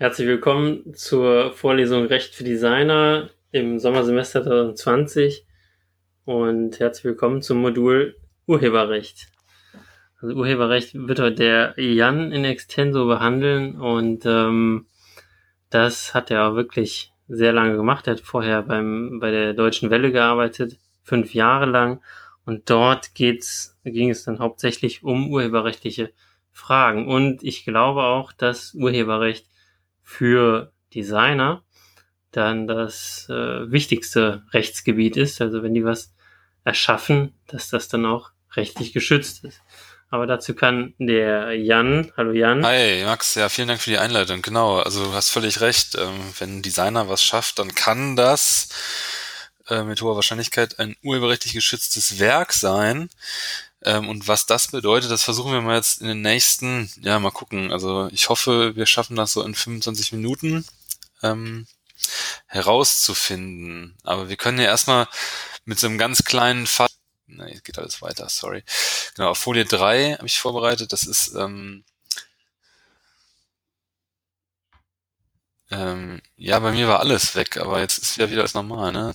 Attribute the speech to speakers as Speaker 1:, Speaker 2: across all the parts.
Speaker 1: Herzlich willkommen zur Vorlesung Recht für Designer im Sommersemester 2020 und herzlich willkommen zum Modul Urheberrecht. Also Urheberrecht wird heute der Jan in Extenso behandeln und ähm, das hat er auch wirklich sehr lange gemacht. Er hat vorher beim, bei der Deutschen Welle gearbeitet, fünf Jahre lang und dort geht's, ging es dann hauptsächlich um urheberrechtliche Fragen und ich glaube auch, dass Urheberrecht für Designer dann das äh, wichtigste Rechtsgebiet ist. Also wenn die was erschaffen, dass das dann auch rechtlich geschützt ist. Aber dazu kann der Jan, hallo Jan.
Speaker 2: Hi Max, ja, vielen Dank für die Einleitung. Genau, also du hast völlig recht. Ähm, wenn ein Designer was schafft, dann kann das äh, mit hoher Wahrscheinlichkeit ein urheberrechtlich geschütztes Werk sein. Ähm, und was das bedeutet, das versuchen wir mal jetzt in den nächsten, ja, mal gucken. Also ich hoffe, wir schaffen das so in 25 Minuten ähm, herauszufinden. Aber wir können ja erstmal mit so einem ganz kleinen Fall. Ne, geht alles weiter, sorry. Genau, auf Folie 3 habe ich vorbereitet. Das ist ähm, ähm, ja, bei mir war alles weg, aber jetzt ist ja wieder alles normal, ne?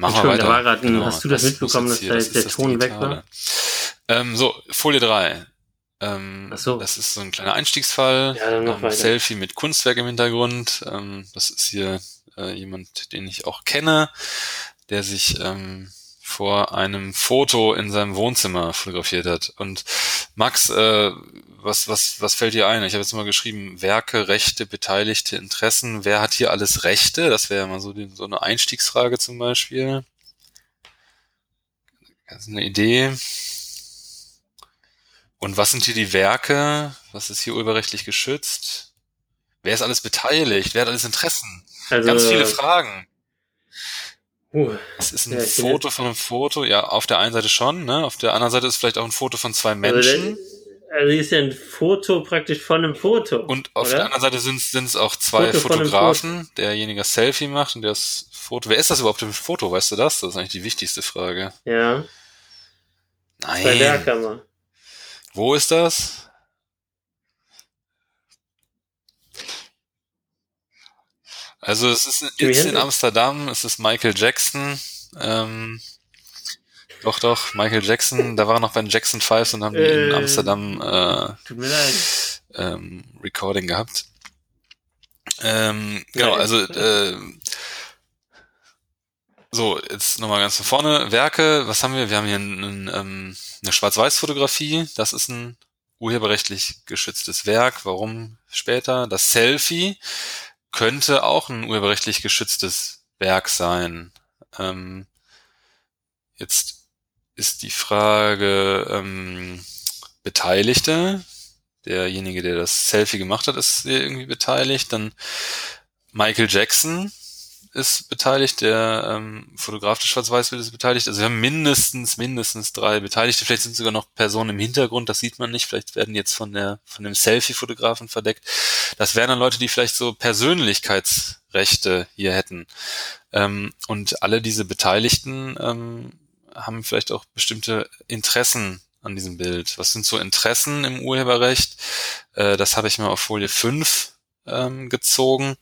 Speaker 1: Machen wir weiter. Da war genau, hast du das mitbekommen, dass da jetzt der Ton weg war?
Speaker 2: Ähm, so, Folie 3. Ähm, Ach so. Das ist so ein kleiner Einstiegsfall. Ja, dann noch ähm, Selfie mit Kunstwerk im Hintergrund. Ähm, das ist hier äh, jemand, den ich auch kenne, der sich ähm, vor einem Foto in seinem Wohnzimmer fotografiert hat. Und Max, äh, was, was, was fällt dir ein? Ich habe jetzt mal geschrieben, Werke, Rechte, Beteiligte, Interessen. Wer hat hier alles Rechte? Das wäre ja mal so, die, so eine Einstiegsfrage zum Beispiel. Das ist eine Idee. Und was sind hier die Werke? Was ist hier urheberrechtlich geschützt? Wer ist alles beteiligt? Wer hat alles Interessen? Also, Ganz viele Fragen. Uh, es ist ein ja, Foto von einem Foto, ja, auf der einen Seite schon, ne? Auf der anderen Seite ist vielleicht auch ein Foto von zwei also Menschen.
Speaker 1: Also, also ist ja ein Foto praktisch von einem Foto.
Speaker 2: Und auf oder? der anderen Seite sind es auch zwei Foto Fotografen, derjenige das Selfie macht und der das Foto. Wer ist das überhaupt im Foto? Weißt du das? Das ist eigentlich die wichtigste Frage.
Speaker 1: Ja.
Speaker 2: Nein.
Speaker 1: Zwei Werkhammer.
Speaker 2: Wo ist das? Also es ist jetzt in Amsterdam, es ist Michael Jackson. Ähm, doch, doch, Michael Jackson, da waren noch bei den Jackson Fives und haben die äh, in Amsterdam äh. Ähm, Recording gehabt. Ähm, genau, also äh, so, jetzt nochmal ganz von vorne. Werke, was haben wir? Wir haben hier ein, ein, ähm, eine Schwarz-Weiß-Fotografie. Das ist ein urheberrechtlich geschütztes Werk. Warum später? Das Selfie könnte auch ein urheberrechtlich geschütztes Werk sein. Ähm, jetzt ist die Frage ähm, Beteiligte. Derjenige, der das Selfie gemacht hat, ist irgendwie beteiligt. Dann Michael Jackson ist beteiligt, der ähm, Fotograf des Schwarz-Weiß-Bildes ist beteiligt. Also wir haben mindestens, mindestens drei Beteiligte. Vielleicht sind sogar noch Personen im Hintergrund, das sieht man nicht. Vielleicht werden jetzt von der von dem Selfie-Fotografen verdeckt. Das wären dann Leute, die vielleicht so Persönlichkeitsrechte hier hätten. Ähm, und alle diese Beteiligten ähm, haben vielleicht auch bestimmte Interessen an diesem Bild. Was sind so Interessen im Urheberrecht? Äh, das habe ich mal auf Folie 5 ähm, gezogen.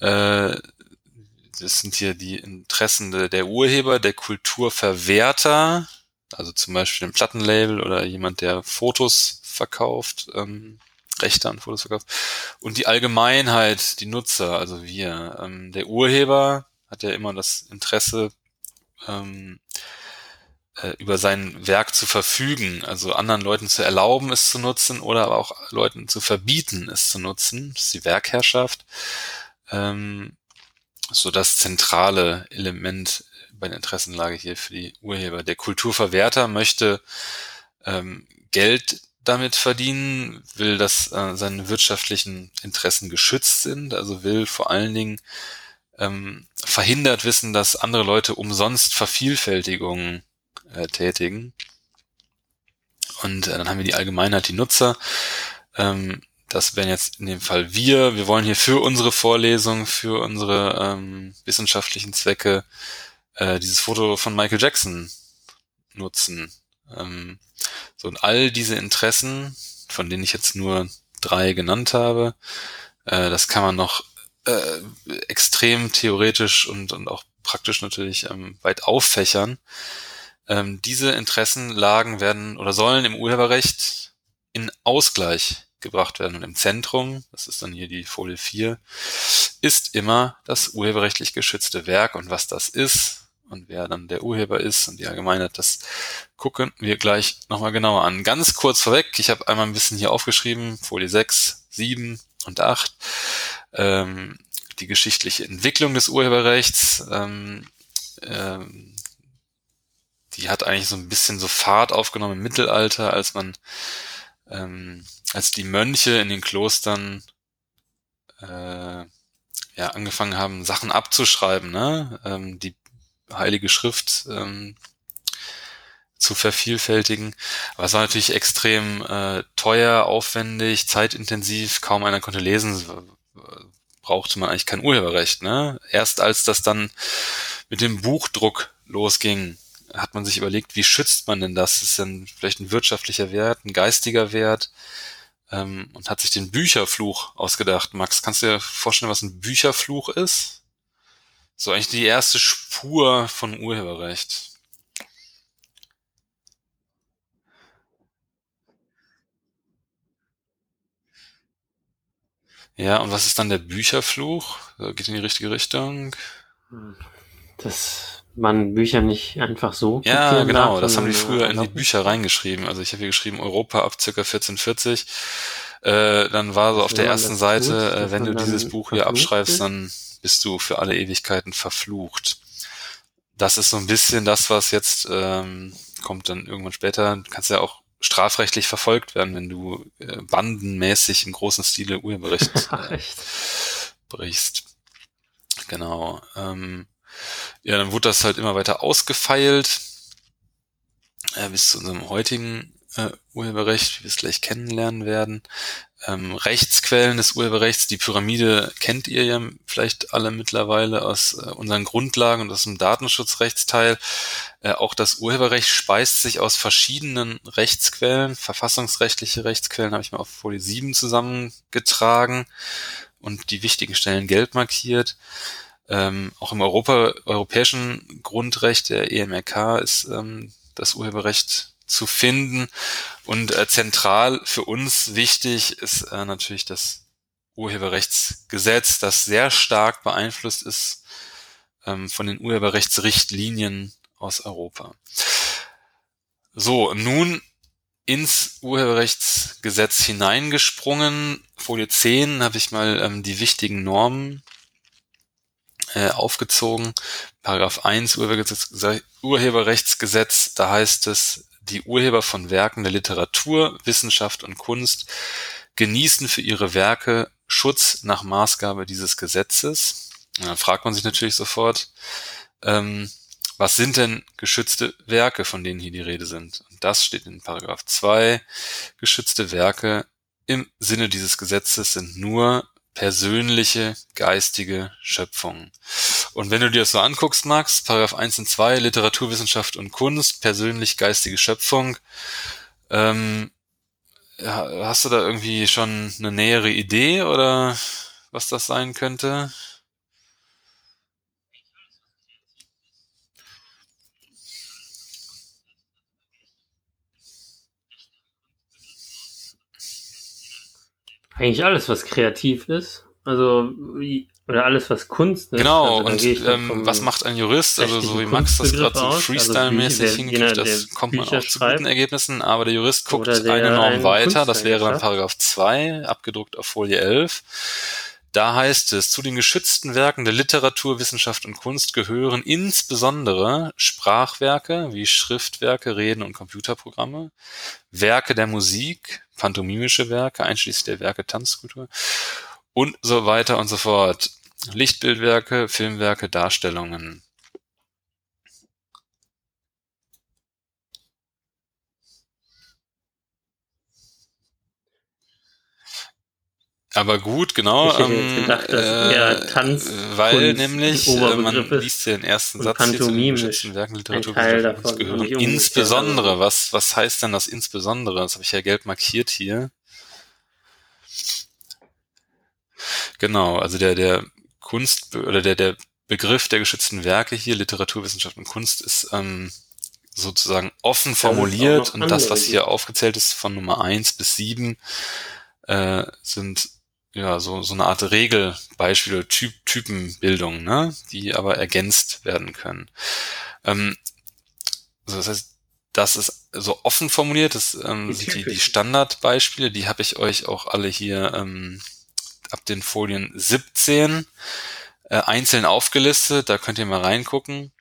Speaker 2: Äh, das sind hier die Interessen de, der Urheber, der Kulturverwerter, also zum Beispiel ein Plattenlabel oder jemand, der Fotos verkauft, ähm, Rechte an Fotos verkauft, und die Allgemeinheit, die Nutzer, also wir. Ähm, der Urheber hat ja immer das Interesse, ähm, äh, über sein Werk zu verfügen, also anderen Leuten zu erlauben, es zu nutzen oder aber auch Leuten zu verbieten, es zu nutzen. Das ist die Werkherrschaft. Ähm, so das zentrale Element bei der Interessenlage hier für die Urheber. Der Kulturverwerter möchte ähm, Geld damit verdienen, will, dass äh, seine wirtschaftlichen Interessen geschützt sind, also will vor allen Dingen ähm, verhindert wissen, dass andere Leute umsonst Vervielfältigungen äh, tätigen. Und äh, dann haben wir die Allgemeinheit, die Nutzer. Ähm, das wären jetzt in dem Fall wir. Wir wollen hier für unsere Vorlesung, für unsere ähm, wissenschaftlichen Zwecke äh, dieses Foto von Michael Jackson nutzen. Ähm, so und all diese Interessen, von denen ich jetzt nur drei genannt habe. Äh, das kann man noch äh, extrem theoretisch und, und auch praktisch natürlich ähm, weit auffächern. Ähm, diese Interessenlagen werden oder sollen im Urheberrecht in Ausgleich gebracht werden. Und im Zentrum, das ist dann hier die Folie 4, ist immer das urheberrechtlich geschützte Werk und was das ist und wer dann der Urheber ist und die Allgemeinheit, das gucken wir gleich nochmal genauer an. Ganz kurz vorweg, ich habe einmal ein bisschen hier aufgeschrieben, Folie 6, 7 und 8, ähm, die geschichtliche Entwicklung des Urheberrechts, ähm, ähm, die hat eigentlich so ein bisschen so Fahrt aufgenommen im Mittelalter, als man ähm, als die Mönche in den Klostern äh, ja angefangen haben, Sachen abzuschreiben, ne? ähm, die Heilige Schrift ähm, zu vervielfältigen. Aber es war natürlich extrem äh, teuer, aufwendig, zeitintensiv, kaum einer konnte lesen, brauchte man eigentlich kein Urheberrecht. Ne? Erst als das dann mit dem Buchdruck losging, hat man sich überlegt, wie schützt man denn das? Ist dann vielleicht ein wirtschaftlicher Wert, ein geistiger Wert? Ähm, und hat sich den Bücherfluch ausgedacht. Max, kannst du dir vorstellen, was ein Bücherfluch ist? So eigentlich die erste Spur von Urheberrecht. Ja, und was ist dann der Bücherfluch? Geht in die richtige Richtung?
Speaker 1: Das man Bücher nicht einfach so
Speaker 2: Ja, genau, darf, das haben die früher in die Bücher reingeschrieben. Also ich habe hier geschrieben Europa ab circa 1440. Äh, dann war so auf der ersten Seite, gut, äh, wenn du dieses Buch hier abschreibst, ist? dann bist du für alle Ewigkeiten verflucht. Das ist so ein bisschen das, was jetzt ähm, kommt dann irgendwann später. Du kannst ja auch strafrechtlich verfolgt werden, wenn du äh, bandenmäßig im großen Stile Urheberrecht äh, brichst. Genau. Ähm, ja, dann wurde das halt immer weiter ausgefeilt äh, bis zu unserem heutigen äh, Urheberrecht, wie wir es gleich kennenlernen werden. Ähm, Rechtsquellen des Urheberrechts, die Pyramide kennt ihr ja vielleicht alle mittlerweile aus äh, unseren Grundlagen und aus dem Datenschutzrechtsteil. Äh, auch das Urheberrecht speist sich aus verschiedenen Rechtsquellen. Verfassungsrechtliche Rechtsquellen habe ich mal auf Folie 7 zusammengetragen und die wichtigen Stellen gelb markiert. Ähm, auch im Europa, europäischen Grundrecht der EMRK ist ähm, das Urheberrecht zu finden. Und äh, zentral für uns wichtig ist äh, natürlich das Urheberrechtsgesetz, das sehr stark beeinflusst ist ähm, von den Urheberrechtsrichtlinien aus Europa. So, nun ins Urheberrechtsgesetz hineingesprungen. Folie 10 habe ich mal ähm, die wichtigen Normen äh, aufgezogen. Paragraph 1 Urhebergesetz, Urheberrechtsgesetz, da heißt es, die Urheber von Werken der Literatur, Wissenschaft und Kunst genießen für ihre Werke Schutz nach Maßgabe dieses Gesetzes. Da fragt man sich natürlich sofort, ähm, was sind denn geschützte Werke, von denen hier die Rede sind? Und das steht in Paragraph 2. Geschützte Werke im Sinne dieses Gesetzes sind nur persönliche geistige Schöpfung. Und wenn du dir das so anguckst, Max, Paragraph 1 und 2, Literaturwissenschaft und Kunst, persönlich geistige Schöpfung, ähm, hast du da irgendwie schon eine nähere Idee oder was das sein könnte?
Speaker 1: Eigentlich alles, was kreativ ist. Also, oder alles, was Kunst
Speaker 2: ist. Genau, also, und ähm, was macht ein Jurist? Also, so wie Max das gerade so also Freestyle-mäßig also hinkriegt, das kommt man auch zu guten Ergebnissen, aber der Jurist guckt eine Norm weiter, das wäre dann Paragraph 2, abgedruckt auf Folie 11. Da heißt es, zu den geschützten Werken der Literatur, Wissenschaft und Kunst gehören insbesondere Sprachwerke wie Schriftwerke, Reden und Computerprogramme, Werke der Musik, pantomimische Werke, einschließlich der Werke Tanzkultur und so weiter und so fort. Lichtbildwerke, Filmwerke, Darstellungen. Aber gut, genau.
Speaker 1: Ich hätte jetzt ähm, gedacht, dass äh, eher Tanz,
Speaker 2: weil Kunst nämlich äh, man liest ja den ersten Satz hier zu den geschützten Werken Literatur gehören. Insbesondere, was was heißt denn das insbesondere? Das habe ich ja gelb markiert hier. Genau, also der, der Kunst oder der, der Begriff der geschützten Werke hier, Literaturwissenschaft und Kunst, ist ähm, sozusagen offen formuliert und das, was hier aufgezählt ist, von Nummer eins bis sieben äh, sind ja so, so eine Art Regelbeispiele, typ, Typenbildung, ne, die aber ergänzt werden können. Ähm, also das heißt, das ist so offen formuliert, das ähm, sind die, die Standardbeispiele, die habe ich euch auch alle hier ähm, ab den Folien 17 äh, einzeln aufgelistet, da könnt ihr mal reingucken,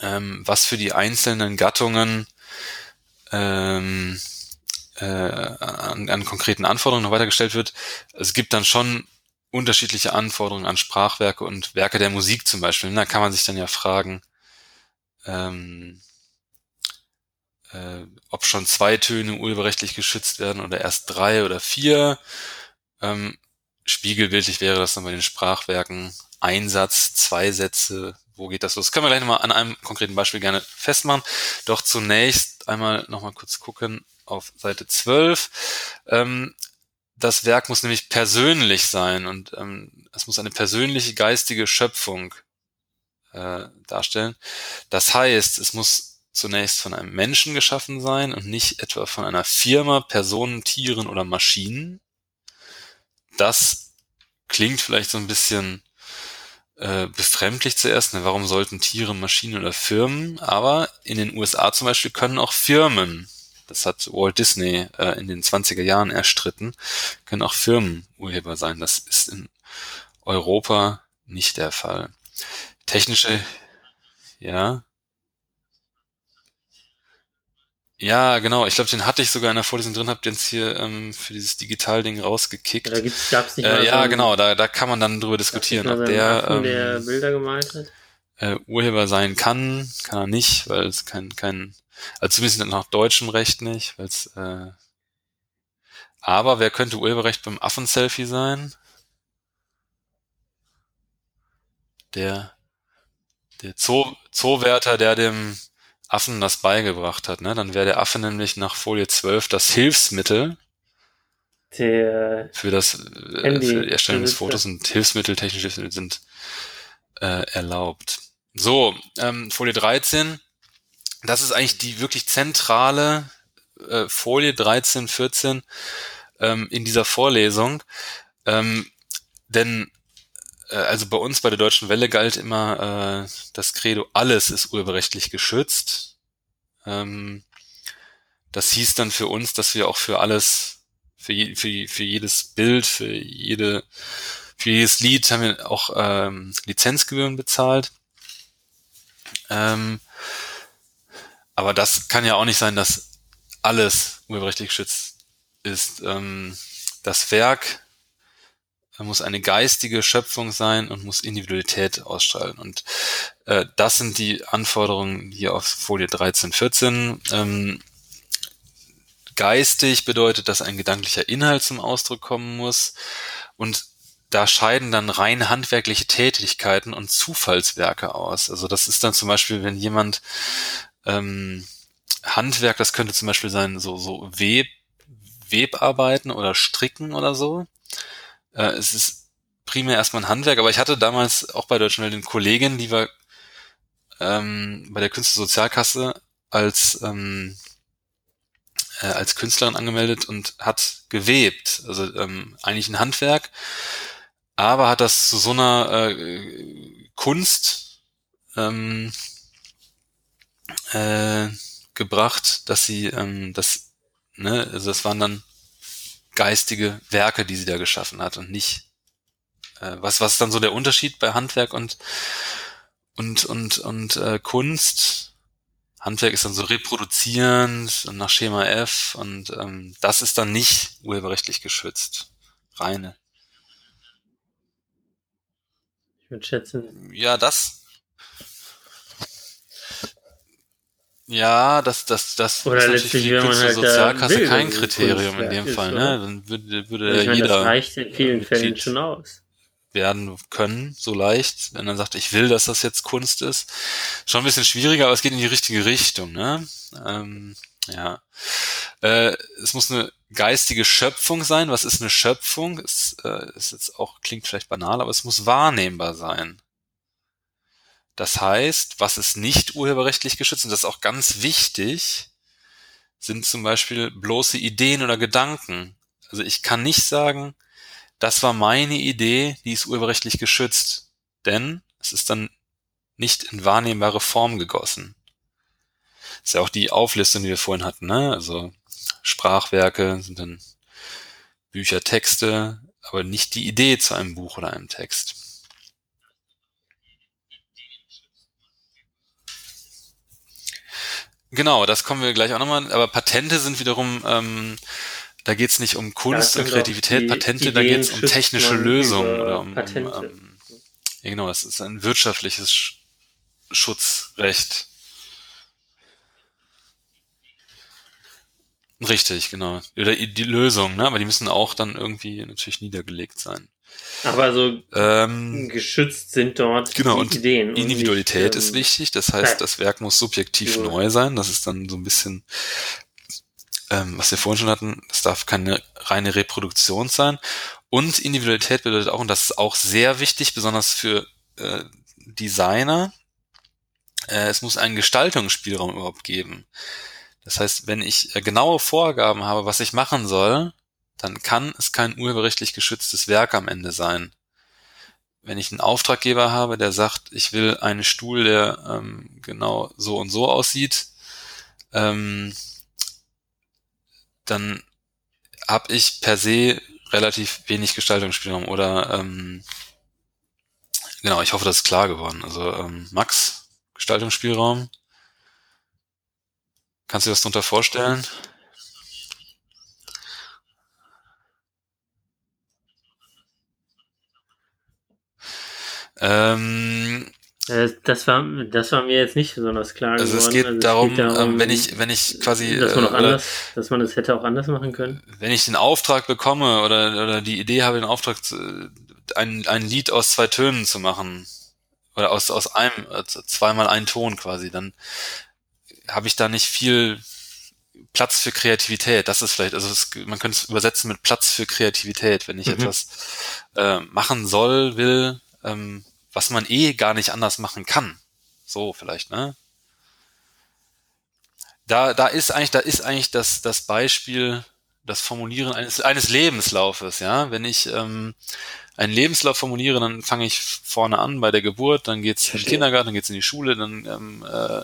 Speaker 2: ähm, was für die einzelnen Gattungen ähm, äh, an, an konkreten Anforderungen noch weitergestellt wird. Es gibt dann schon unterschiedliche Anforderungen an Sprachwerke und Werke der Musik zum Beispiel. Da kann man sich dann ja fragen, ähm, äh, ob schon zwei Töne urheberrechtlich geschützt werden oder erst drei oder vier. Ähm, spiegelbildlich wäre das dann bei den Sprachwerken Einsatz, zwei Sätze, wo geht das los? Das können wir gleich nochmal an einem konkreten Beispiel gerne festmachen. Doch zunächst einmal nochmal kurz gucken auf Seite 12. Ähm, das Werk muss nämlich persönlich sein und ähm, es muss eine persönliche geistige Schöpfung äh, darstellen. Das heißt, es muss zunächst von einem Menschen geschaffen sein und nicht etwa von einer Firma, Personen, Tieren oder Maschinen. Das klingt vielleicht so ein bisschen äh, befremdlich zuerst. Ne? Warum sollten Tiere, Maschinen oder Firmen? Aber in den USA zum Beispiel können auch Firmen, das hat Walt Disney äh, in den 20er Jahren erstritten, können auch Firmen Urheber sein. Das ist in Europa nicht der Fall. Technische, ja. Ja, genau. Ich glaube, den hatte ich sogar in der Vorlesung drin, hab den jetzt hier ähm, für dieses Digitalding rausgekickt.
Speaker 1: Da gibt's, gab's nicht
Speaker 2: Äh, ja,
Speaker 1: so
Speaker 2: genau, da, da kann man dann drüber diskutieren, ob der,
Speaker 1: Affen, der
Speaker 2: ähm,
Speaker 1: Bilder gemalt hat.
Speaker 2: äh, Urheber sein kann, kann er nicht, weil es kein, kein, also zumindest nach deutschem Recht nicht, weil es, äh, aber wer könnte Urheberrecht beim Affen-Selfie sein? Der, der Zoo, Zoowärter, der dem Affen das beigebracht hat, ne? Dann wäre der Affe nämlich nach Folie 12 das Hilfsmittel
Speaker 1: Der
Speaker 2: für das äh, für die Erstellung des. Fotos und Hilfsmittel, technische Hilfsmittel sind äh, erlaubt. So, ähm, Folie 13. Das ist eigentlich die wirklich zentrale äh, Folie 13, 14 ähm, in dieser Vorlesung. Ähm, denn äh, also bei uns bei der Deutschen Welle galt immer äh, das Credo, alles ist urheberrechtlich geschützt. Ähm, das hieß dann für uns, dass wir auch für alles, für, je, für, für jedes Bild, für jede, für jedes Lied haben wir auch ähm, Lizenzgebühren bezahlt. Ähm, aber das kann ja auch nicht sein, dass alles urheberrechtlich geschützt ist. Ähm, das Werk muss eine geistige Schöpfung sein und muss Individualität ausstrahlen. Und äh, das sind die Anforderungen hier auf Folie 13, 14. Ähm, geistig bedeutet, dass ein gedanklicher Inhalt zum Ausdruck kommen muss. Und da scheiden dann rein handwerkliche Tätigkeiten und Zufallswerke aus. Also das ist dann zum Beispiel, wenn jemand ähm, Handwerk, das könnte zum Beispiel sein, so, so Web, Webarbeiten oder Stricken oder so. Äh, es ist primär erstmal ein Handwerk, aber ich hatte damals auch bei Deutschen Welle eine Kollegin, die war ähm, bei der Künstlersozialkasse als ähm, äh, als Künstlerin angemeldet und hat gewebt, also ähm, eigentlich ein Handwerk, aber hat das zu so einer äh, Kunst ähm, äh, gebracht, dass sie ähm, das, ne, also das waren dann geistige Werke, die sie da geschaffen hat und nicht äh, was was ist dann so der Unterschied bei Handwerk und und und und äh, Kunst? Handwerk ist dann so reproduzierend und nach Schema F und ähm, das ist dann nicht urheberrechtlich geschützt. Reine.
Speaker 1: Ich würde schätzen,
Speaker 2: ja das ja, das, das, das
Speaker 1: Oder
Speaker 2: ist natürlich für die
Speaker 1: man halt da
Speaker 2: Künstlersozialkasse
Speaker 1: will,
Speaker 2: kein Kriterium in dem Fall, ne? Dann würde, würde
Speaker 1: ich meine,
Speaker 2: jeder
Speaker 1: das reicht in vielen Fällen schon aus.
Speaker 2: werden können, so leicht, wenn er sagt, ich will, dass das jetzt Kunst ist. Schon ein bisschen schwieriger, aber es geht in die richtige Richtung, ne? Ähm, ja. Äh, es muss eine geistige Schöpfung sein. Was ist eine Schöpfung? Es, äh, ist jetzt auch, klingt vielleicht banal, aber es muss wahrnehmbar sein. Das heißt, was ist nicht urheberrechtlich geschützt, und das ist auch ganz wichtig, sind zum Beispiel bloße Ideen oder Gedanken. Also ich kann nicht sagen, das war meine Idee, die ist urheberrechtlich geschützt, denn es ist dann nicht in wahrnehmbare Form gegossen. Das ist ja auch die Auflistung, die wir vorhin hatten, ne? Also Sprachwerke sind dann Bücher, Texte, aber nicht die Idee zu einem Buch oder einem Text. Genau, das kommen wir gleich auch nochmal. Aber Patente sind wiederum, ähm, da geht es nicht um Kunst und Kreativität, Patente, da geht es um technische Lösungen oder um, um ähm, ja genau, das ist ein wirtschaftliches Schutzrecht. Richtig, genau. Oder die Lösung, ne? Aber die müssen auch dann irgendwie natürlich niedergelegt sein.
Speaker 1: Aber so ähm, geschützt sind dort
Speaker 2: genau, die Ideen. Und Individualität nicht, ist ähm, wichtig, das heißt, das Werk muss subjektiv ja. neu sein. Das ist dann so ein bisschen, ähm, was wir vorhin schon hatten, das darf keine reine Reproduktion sein. Und Individualität bedeutet auch, und das ist auch sehr wichtig, besonders für äh, Designer, äh, es muss einen Gestaltungsspielraum überhaupt geben. Das heißt, wenn ich äh, genaue Vorgaben habe, was ich machen soll, dann kann es kein urheberrechtlich geschütztes Werk am Ende sein. Wenn ich einen Auftraggeber habe, der sagt, ich will einen Stuhl, der ähm, genau so und so aussieht, ähm, dann habe ich per se relativ wenig Gestaltungsspielraum oder ähm, genau, ich hoffe, das ist klar geworden. Also ähm, Max, Gestaltungsspielraum. Kannst du dir das darunter vorstellen? Ähm,
Speaker 1: äh, das war, das war mir jetzt nicht besonders klar
Speaker 2: also geworden. Es geht, also darum, es geht darum, ähm, wenn ich, wenn ich quasi,
Speaker 1: dass man, auch äh, anders, dass man das hätte auch anders machen können.
Speaker 2: Wenn ich den Auftrag bekomme oder, oder die Idee habe, den Auftrag, zu, ein, ein Lied aus zwei Tönen zu machen oder aus, aus einem, zweimal einen Ton quasi, dann habe ich da nicht viel Platz für Kreativität. Das ist vielleicht, also es, man könnte es übersetzen mit Platz für Kreativität, wenn ich mhm. etwas äh, machen soll, will, ähm, was man eh gar nicht anders machen kann. So vielleicht, ne? Da, da ist eigentlich, da ist eigentlich das, das Beispiel, das Formulieren eines, eines Lebenslaufes, ja. Wenn ich ähm, einen Lebenslauf formuliere, dann fange ich vorne an bei der Geburt, dann geht's in den Kindergarten, dann geht's in die Schule, dann ähm, äh,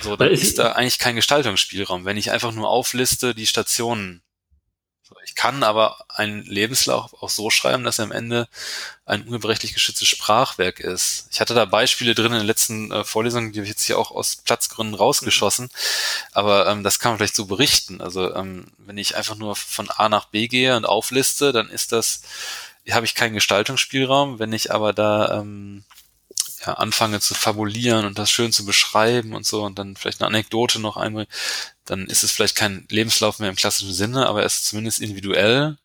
Speaker 2: so, dann ist da eigentlich kein Gestaltungsspielraum, wenn ich einfach nur aufliste die Stationen. Ich kann aber einen Lebenslauf auch so schreiben, dass er am Ende ein urheberrechtlich geschütztes Sprachwerk ist. Ich hatte da Beispiele drin in den letzten äh, Vorlesungen, die habe ich jetzt hier auch aus Platzgründen rausgeschossen, aber ähm, das kann man vielleicht so berichten. Also ähm, wenn ich einfach nur von A nach B gehe und aufliste, dann ist das, habe ich keinen Gestaltungsspielraum. Wenn ich aber da ähm, ja, anfange zu fabulieren und das schön zu beschreiben und so und dann vielleicht eine Anekdote noch einbringen, dann ist es vielleicht kein Lebenslauf mehr im klassischen Sinne, aber er ist zumindest individuell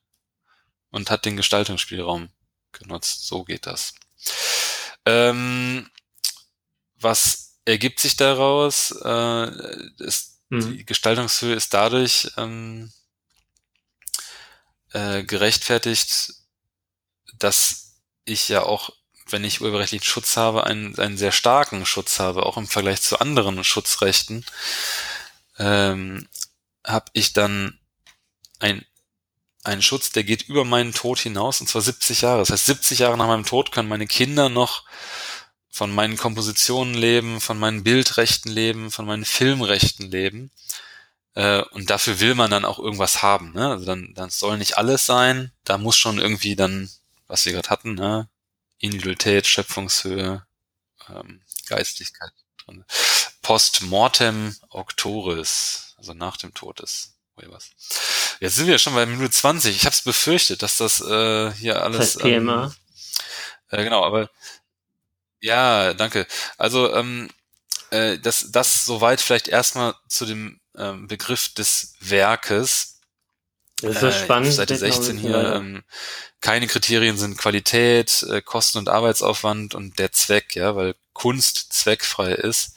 Speaker 2: und hat den Gestaltungsspielraum genutzt. So geht das. Ähm, was ergibt sich daraus? Äh, ist, mhm. Die Gestaltungshöhe ist dadurch ähm, äh, gerechtfertigt, dass ich ja auch wenn ich urheberrechtlichen Schutz habe, einen, einen sehr starken Schutz habe, auch im Vergleich zu anderen Schutzrechten, ähm, habe ich dann ein, einen Schutz, der geht über meinen Tod hinaus, und zwar 70 Jahre. Das heißt, 70 Jahre nach meinem Tod können meine Kinder noch von meinen Kompositionen leben, von meinen Bildrechten leben, von meinen Filmrechten leben. Äh, und dafür will man dann auch irgendwas haben. Ne? Also dann, dann soll nicht alles sein. Da muss schon irgendwie dann, was wir gerade hatten, ne? Individualität, Schöpfungshöhe, ähm, Geistlichkeit. Post mortem auctoris, also nach dem Tod des Urhebers. Jetzt sind wir schon bei Minute 20. Ich habe es befürchtet, dass das äh, hier alles.
Speaker 1: Das Thema. Ähm,
Speaker 2: äh, genau, aber ja, danke. Also ähm, äh, das, das soweit vielleicht erstmal zu dem ähm, Begriff des Werkes.
Speaker 1: Das ist äh, spannend.
Speaker 2: Seite 16 hier. Ähm, keine Kriterien sind Qualität, äh, Kosten und Arbeitsaufwand und der Zweck, ja, weil Kunst zweckfrei ist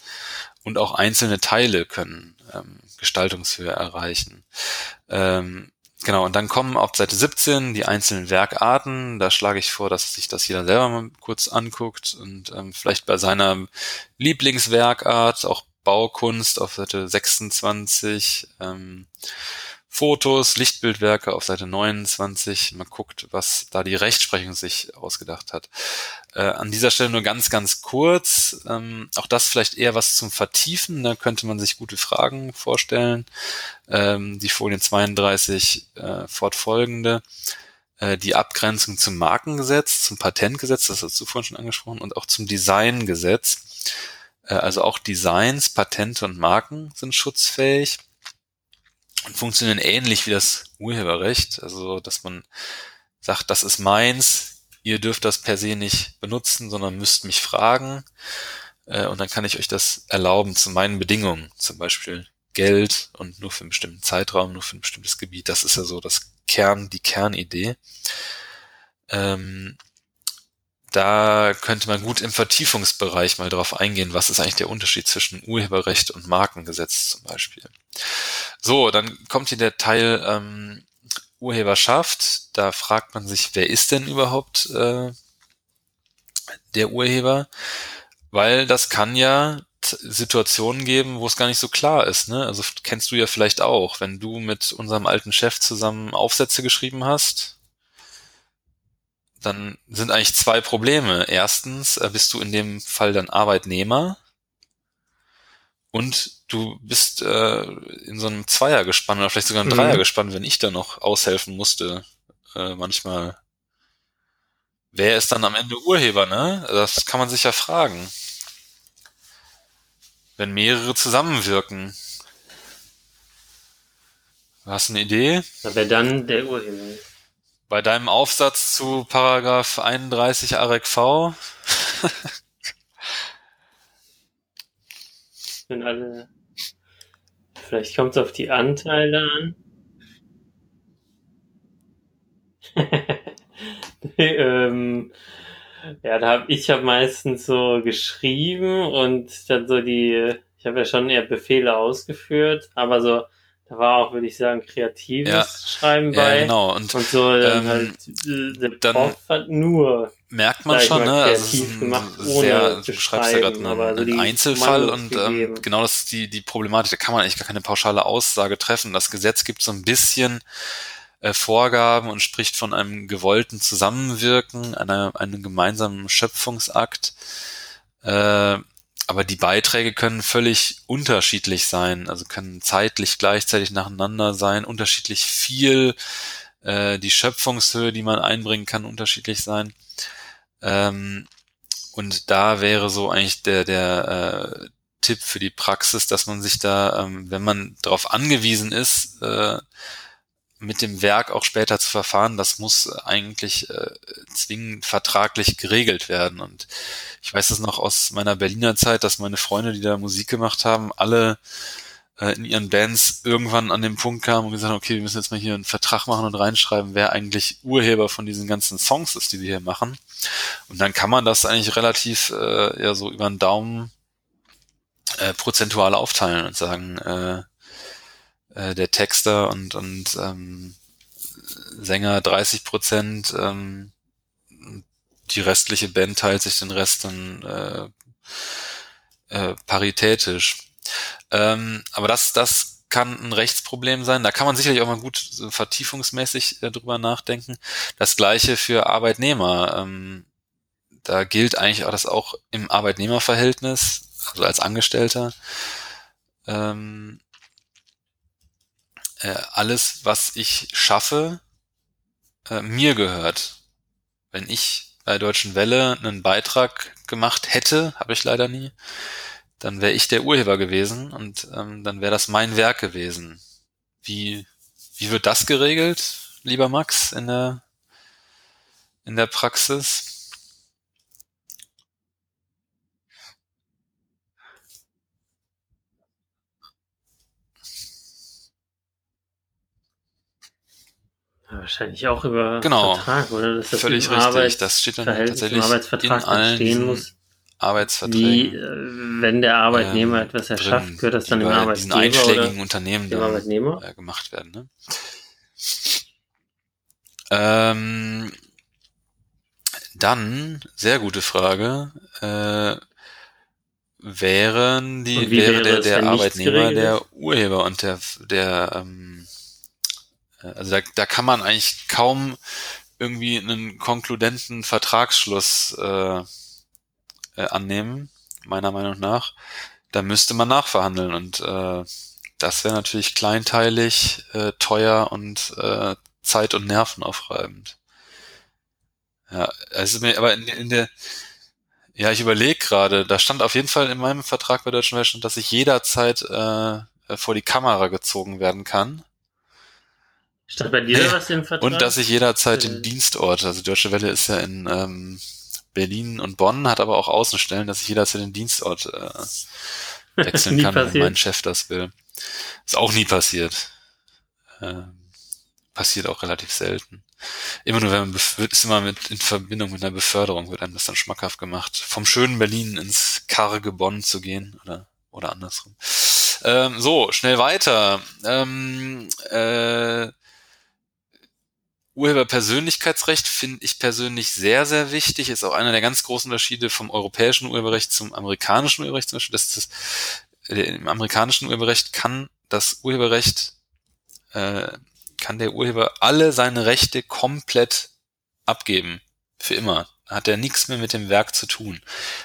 Speaker 2: und auch einzelne Teile können ähm, Gestaltungshöhe erreichen. Ähm, genau, und dann kommen auf Seite 17 die einzelnen Werkarten. Da schlage ich vor, dass sich das jeder selber mal kurz anguckt und ähm, vielleicht bei seiner Lieblingswerkart, auch Baukunst auf Seite 26, ähm, Fotos, Lichtbildwerke auf Seite 29. Man guckt, was da die Rechtsprechung sich ausgedacht hat. Äh, an dieser Stelle nur ganz, ganz kurz. Ähm, auch das vielleicht eher was zum Vertiefen. Da könnte man sich gute Fragen vorstellen. Ähm, die Folien 32 äh, fortfolgende. Äh, die Abgrenzung zum Markengesetz, zum Patentgesetz, das hast du vorhin schon angesprochen, und auch zum Designgesetz. Äh, also auch Designs, Patente und Marken sind schutzfähig und funktionieren ähnlich wie das Urheberrecht. Also, dass man sagt, das ist meins, ihr dürft das per se nicht benutzen, sondern müsst mich fragen. Äh, und dann kann ich euch das erlauben zu meinen Bedingungen. Zum Beispiel Geld und nur für einen bestimmten Zeitraum, nur für ein bestimmtes Gebiet. Das ist ja so das Kern, die Kernidee. Ähm, da könnte man gut im Vertiefungsbereich mal drauf eingehen, was ist eigentlich der Unterschied zwischen Urheberrecht und Markengesetz zum Beispiel. So, dann kommt hier der Teil ähm, Urheberschaft. Da fragt man sich, wer ist denn überhaupt äh, der Urheber? Weil das kann ja Situationen geben, wo es gar nicht so klar ist. Ne? Also kennst du ja vielleicht auch, wenn du mit unserem alten Chef zusammen Aufsätze geschrieben hast, dann sind eigentlich zwei Probleme. Erstens äh, bist du in dem Fall dann Arbeitnehmer und du bist äh, in so einem Zweiergespann oder vielleicht sogar ein mhm. Dreiergespann, wenn ich da noch aushelfen musste, äh, manchmal. Wer ist dann am Ende Urheber, ne? Das kann man sich ja fragen. Wenn mehrere zusammenwirken. Hast du eine Idee?
Speaker 1: wer dann der Urheber ist.
Speaker 2: Bei deinem Aufsatz zu Paragraph 31 AREC V.
Speaker 1: Wenn alle. Vielleicht kommt es auf die Anteile an. ähm, ja, da habe ich hab meistens so geschrieben und dann so die, ich habe ja schon eher Befehle ausgeführt, aber so da war auch, würde ich sagen, kreatives ja. Schreiben bei.
Speaker 2: Ja, genau. Und,
Speaker 1: und so ähm, halt, äh, der dann Prof hat nur
Speaker 2: merkt man schon, ne? Also es ist gemacht, sehr, du beschreibst ja gerade einen, einen Einzelfall und ähm, genau das ist die, die Problematik. Da kann man eigentlich gar keine pauschale Aussage treffen. Das Gesetz gibt so ein bisschen äh, Vorgaben und spricht von einem gewollten Zusammenwirken, einer, einem gemeinsamen Schöpfungsakt. Äh, aber die Beiträge können völlig unterschiedlich sein, also können zeitlich gleichzeitig nacheinander sein, unterschiedlich viel, äh, die Schöpfungshöhe, die man einbringen kann, unterschiedlich sein. Ähm, und da wäre so eigentlich der, der äh, Tipp für die Praxis, dass man sich da, ähm, wenn man darauf angewiesen ist, äh, mit dem Werk auch später zu verfahren, das muss eigentlich äh, zwingend vertraglich geregelt werden. Und ich weiß es noch aus meiner Berliner Zeit, dass meine Freunde, die da Musik gemacht haben, alle äh, in ihren Bands irgendwann an den Punkt kamen und gesagt haben, okay, wir müssen jetzt mal hier einen Vertrag machen und reinschreiben, wer eigentlich Urheber von diesen ganzen Songs ist, die wir hier machen. Und dann kann man das eigentlich relativ äh, ja so über den Daumen äh, prozentual aufteilen und sagen, äh, äh, der Texter und, und ähm, Sänger 30 Prozent, ähm, die restliche Band teilt sich den Rest dann äh, äh, paritätisch. Ähm, aber das, das kann ein Rechtsproblem sein. Da kann man sicherlich auch mal gut so vertiefungsmäßig äh, drüber nachdenken. Das gleiche für Arbeitnehmer. Ähm, da gilt eigentlich auch das auch im Arbeitnehmerverhältnis, also als Angestellter. Ähm, äh, alles, was ich schaffe, äh, mir gehört. Wenn ich bei Deutschen Welle einen Beitrag gemacht hätte, habe ich leider nie, dann wäre ich der Urheber gewesen und ähm, dann wäre das mein Werk gewesen. Wie, wie wird das geregelt, lieber Max, in der, in der Praxis?
Speaker 1: Wahrscheinlich auch über
Speaker 2: genau.
Speaker 1: Vertrag, oder?
Speaker 2: Dass das Völlig richtig. Arbeits das steht dann tatsächlich
Speaker 1: in allen stehen muss.
Speaker 2: Arbeitsverträgen.
Speaker 1: Wie, äh, wenn der Arbeitnehmer ähm, etwas erschafft, gehört das dann dem Arbeitgeber
Speaker 2: diesen einschlägigen Unternehmen
Speaker 1: dem Arbeitnehmer?
Speaker 2: Äh, gemacht werden. Ne? Ähm, dann, sehr gute Frage, äh, wären die, wäre
Speaker 1: wäre
Speaker 2: der, der Arbeitnehmer der Urheber und der, der, ähm, äh, also da, da kann man eigentlich kaum irgendwie einen konkludenten Vertragsschluss äh, äh, annehmen, meiner Meinung nach. Da müsste man nachverhandeln und äh, das wäre natürlich kleinteilig, äh, teuer und äh, zeit- und nervenaufreibend. Ja, es ist mir, aber in, in der, ja, ich überlege gerade, da stand auf jeden Fall in meinem Vertrag bei Deutschen Welle, dass ich jederzeit äh, vor die Kamera gezogen werden kann.
Speaker 1: Stand bei dir
Speaker 2: Nee.
Speaker 1: was im Vertrag?
Speaker 2: Und dass ich jederzeit
Speaker 1: Äh.
Speaker 2: den Dienstort, also Deutsche Welle ist ja in ähm, Berlin und Bonn, hat aber auch Außenstellen, dass ich jederzeit den Dienstort äh, wechseln kann, wenn
Speaker 1: passiert.
Speaker 2: mein Chef das will. Ist auch nie passiert. Ähm, passiert auch relativ selten. Immer nur, wenn man ist immer mit in Verbindung mit einer Beförderung, wird einem das dann schmackhaft gemacht. Vom schönen Berlin ins karge Bonn zu gehen oder oder andersrum. Ähm, so, schnell weiter. Ähm, äh, Urheberpersönlichkeitsrecht finde ich persönlich sehr, sehr wichtig. Ist auch einer der ganz großen Unterschiede vom europäischen Urheberrecht zum amerikanischen Urheberrecht zum Beispiel. Dass das, äh, Im amerikanischen Urheberrecht kann das Urheberrecht, äh, kann der Urheber alle seine Rechte komplett abgeben. Für immer. Hat er nichts mehr mit dem Werk zu tun.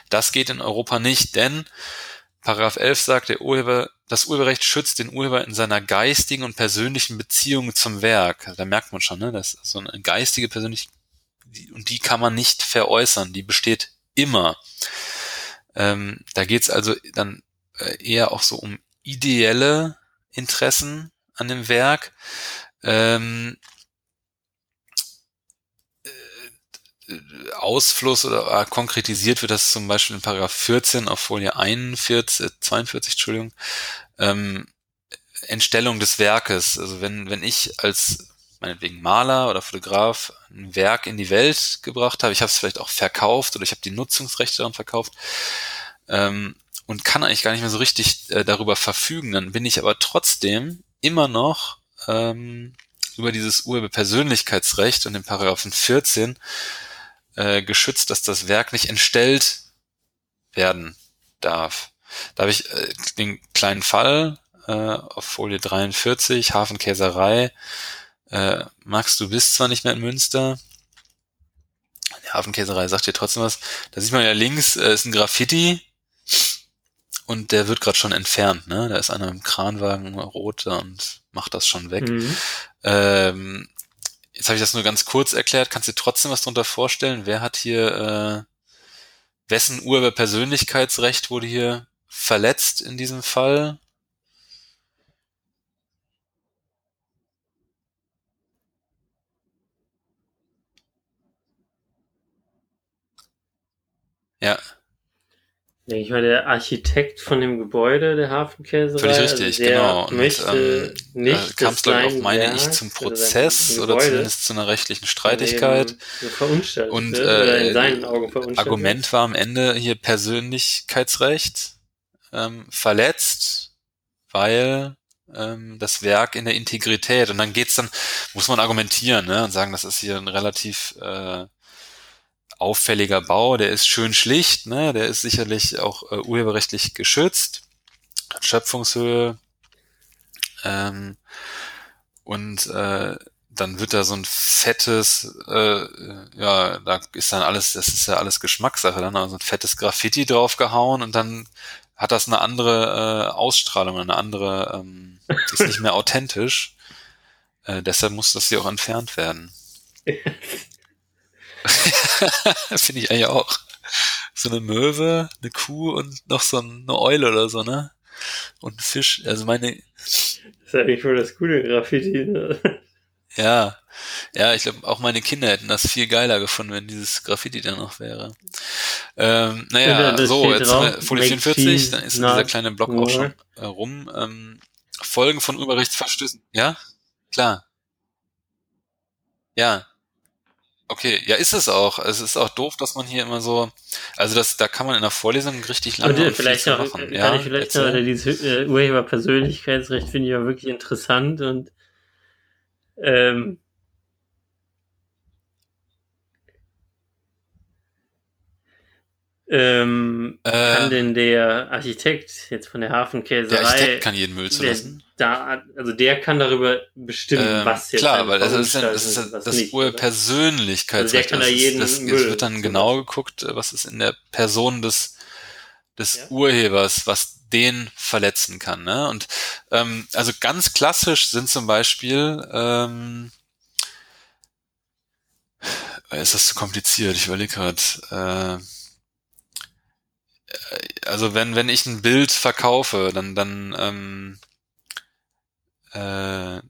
Speaker 2: Das geht in Europa nicht, denn Paragraph 11 sagt, der Urheber, das Urheberrecht schützt den Urheber in seiner geistigen und persönlichen Beziehung zum Werk. Also da merkt man schon, ne, das ist so eine geistige persönliche, und die kann man nicht veräußern, die besteht immer. Ähm, da geht's also dann äh, eher auch so um ideelle Interessen an dem Werk. Ähm, äh, Ausfluss oder äh, konkretisiert wird das zum Beispiel in Paragraph 14 auf Folie 41, äh, 42, Entschuldigung, ähm, Entstellung des Werkes. Also wenn, wenn ich als meinetwegen Maler oder Fotograf ein Werk in die Welt gebracht habe, ich habe es vielleicht auch verkauft oder ich habe die Nutzungsrechte daran verkauft ähm, und kann eigentlich gar nicht mehr so richtig äh, darüber verfügen, dann bin ich aber trotzdem immer noch ähm, über dieses Urheberpersönlichkeitsrecht und den Paragraphen 14 äh, geschützt, dass das Werk nicht entstellt werden darf. Da habe ich äh, den kleinen Fall äh, auf Folie 43, Hafenkäserei. Äh, Max, du bist zwar nicht mehr in Münster, die Hafenkäserei sagt dir trotzdem was. Da sieht man ja links, äh, ist ein Graffiti und der wird gerade schon entfernt. Ne? Da ist einer im Kranwagen rot da und macht das schon weg.
Speaker 1: Mhm.
Speaker 2: Ähm, jetzt habe ich das nur ganz kurz erklärt. Kannst du dir trotzdem was darunter vorstellen? Wer hat hier, äh, wessen Urheberpersönlichkeitsrecht wurde hier verletzt in diesem Fall? Ja,
Speaker 1: ich mal, der Architekt von dem Gebäude der Hafenkäserei.
Speaker 2: Völlig
Speaker 1: also
Speaker 2: richtig,
Speaker 1: der
Speaker 2: genau. Und, ähm,
Speaker 1: nicht
Speaker 2: äh, kam es, glaube ich, auch, meine ich, zum
Speaker 1: oder
Speaker 2: Prozess oder
Speaker 1: Gebäude
Speaker 2: zumindest zu einer rechtlichen Streitigkeit.
Speaker 1: verunstaltet
Speaker 2: Und
Speaker 1: oder
Speaker 2: äh,
Speaker 1: seinen Augen verunstaltet
Speaker 2: Argument war am Ende hier Persönlichkeitsrecht ähm, verletzt, weil ähm, das Werk in der Integrität und dann geht's dann, muss man argumentieren ne, und sagen, das ist hier ein relativ äh, auffälliger Bau, der ist schön schlicht, ne, der ist sicherlich auch äh, urheberrechtlich geschützt, hat Schöpfungshöhe ähm, und äh, dann wird da so ein fettes, äh, ja, da ist dann alles, das ist ja alles Geschmackssache, dann also ein fettes Graffiti draufgehauen und dann hat das eine andere äh, Ausstrahlung, eine andere, ähm, ist nicht mehr authentisch. Äh, deshalb muss das hier auch entfernt werden. Finde ich eigentlich auch. So eine Möwe, eine Kuh und noch so eine Eule oder so, ne? Und ein Fisch. Also meine,
Speaker 1: Das ist eigentlich wohl das coole Graffiti. Ne?
Speaker 2: Ja, ja, ich glaube, auch meine Kinder hätten das viel geiler gefunden, wenn dieses Graffiti da noch wäre. Ähm,
Speaker 1: Ja,
Speaker 2: naja, so, jetzt
Speaker 1: drauf,
Speaker 2: Folie
Speaker 1: make
Speaker 2: 44,
Speaker 1: peace,
Speaker 2: dann ist dieser kleine Block auch
Speaker 1: war.
Speaker 2: schon äh, rum. Ähm, Folgen von Urheberrechtsverstößen. Ja, klar. Ja. Okay, ja, ist es auch. Es ist auch doof, dass man hier immer so, also das, da kann man in der Vorlesung richtig lange
Speaker 1: äh,
Speaker 2: viel
Speaker 1: vielleicht
Speaker 2: zu
Speaker 1: noch,
Speaker 2: machen.
Speaker 1: kann
Speaker 2: Ja,
Speaker 1: ich vielleicht
Speaker 2: erzähl.
Speaker 1: noch, dieses äh, Urheberpersönlichkeitsrecht finde ich ja wirklich interessant und ähm, Ähm,
Speaker 2: Äh,
Speaker 1: kann denn der Architekt jetzt von der Hafenkäserei,
Speaker 2: Der Architekt kann jeden Müll zulassen.
Speaker 1: da, also der kann darüber bestimmen,
Speaker 2: Ähm,
Speaker 1: was jetzt
Speaker 2: klar,
Speaker 1: eine
Speaker 2: weil das ist,
Speaker 1: Veranstaltung
Speaker 2: das, ist
Speaker 1: und
Speaker 2: das? Urpersönlichkeitsrecht.
Speaker 1: Also der kann da
Speaker 2: das,
Speaker 1: jeden
Speaker 2: das, es
Speaker 1: Müll
Speaker 2: wird dann genau geguckt, was ist in der Person des, des
Speaker 1: Ja.
Speaker 2: Urhebers, was den verletzen kann. Ne? Und ähm, also ganz klassisch sind zum Beispiel ähm, ist das zu kompliziert? Ich überlege gerade. Äh, also wenn wenn ich ein Bild verkaufe, dann dann ähm, äh,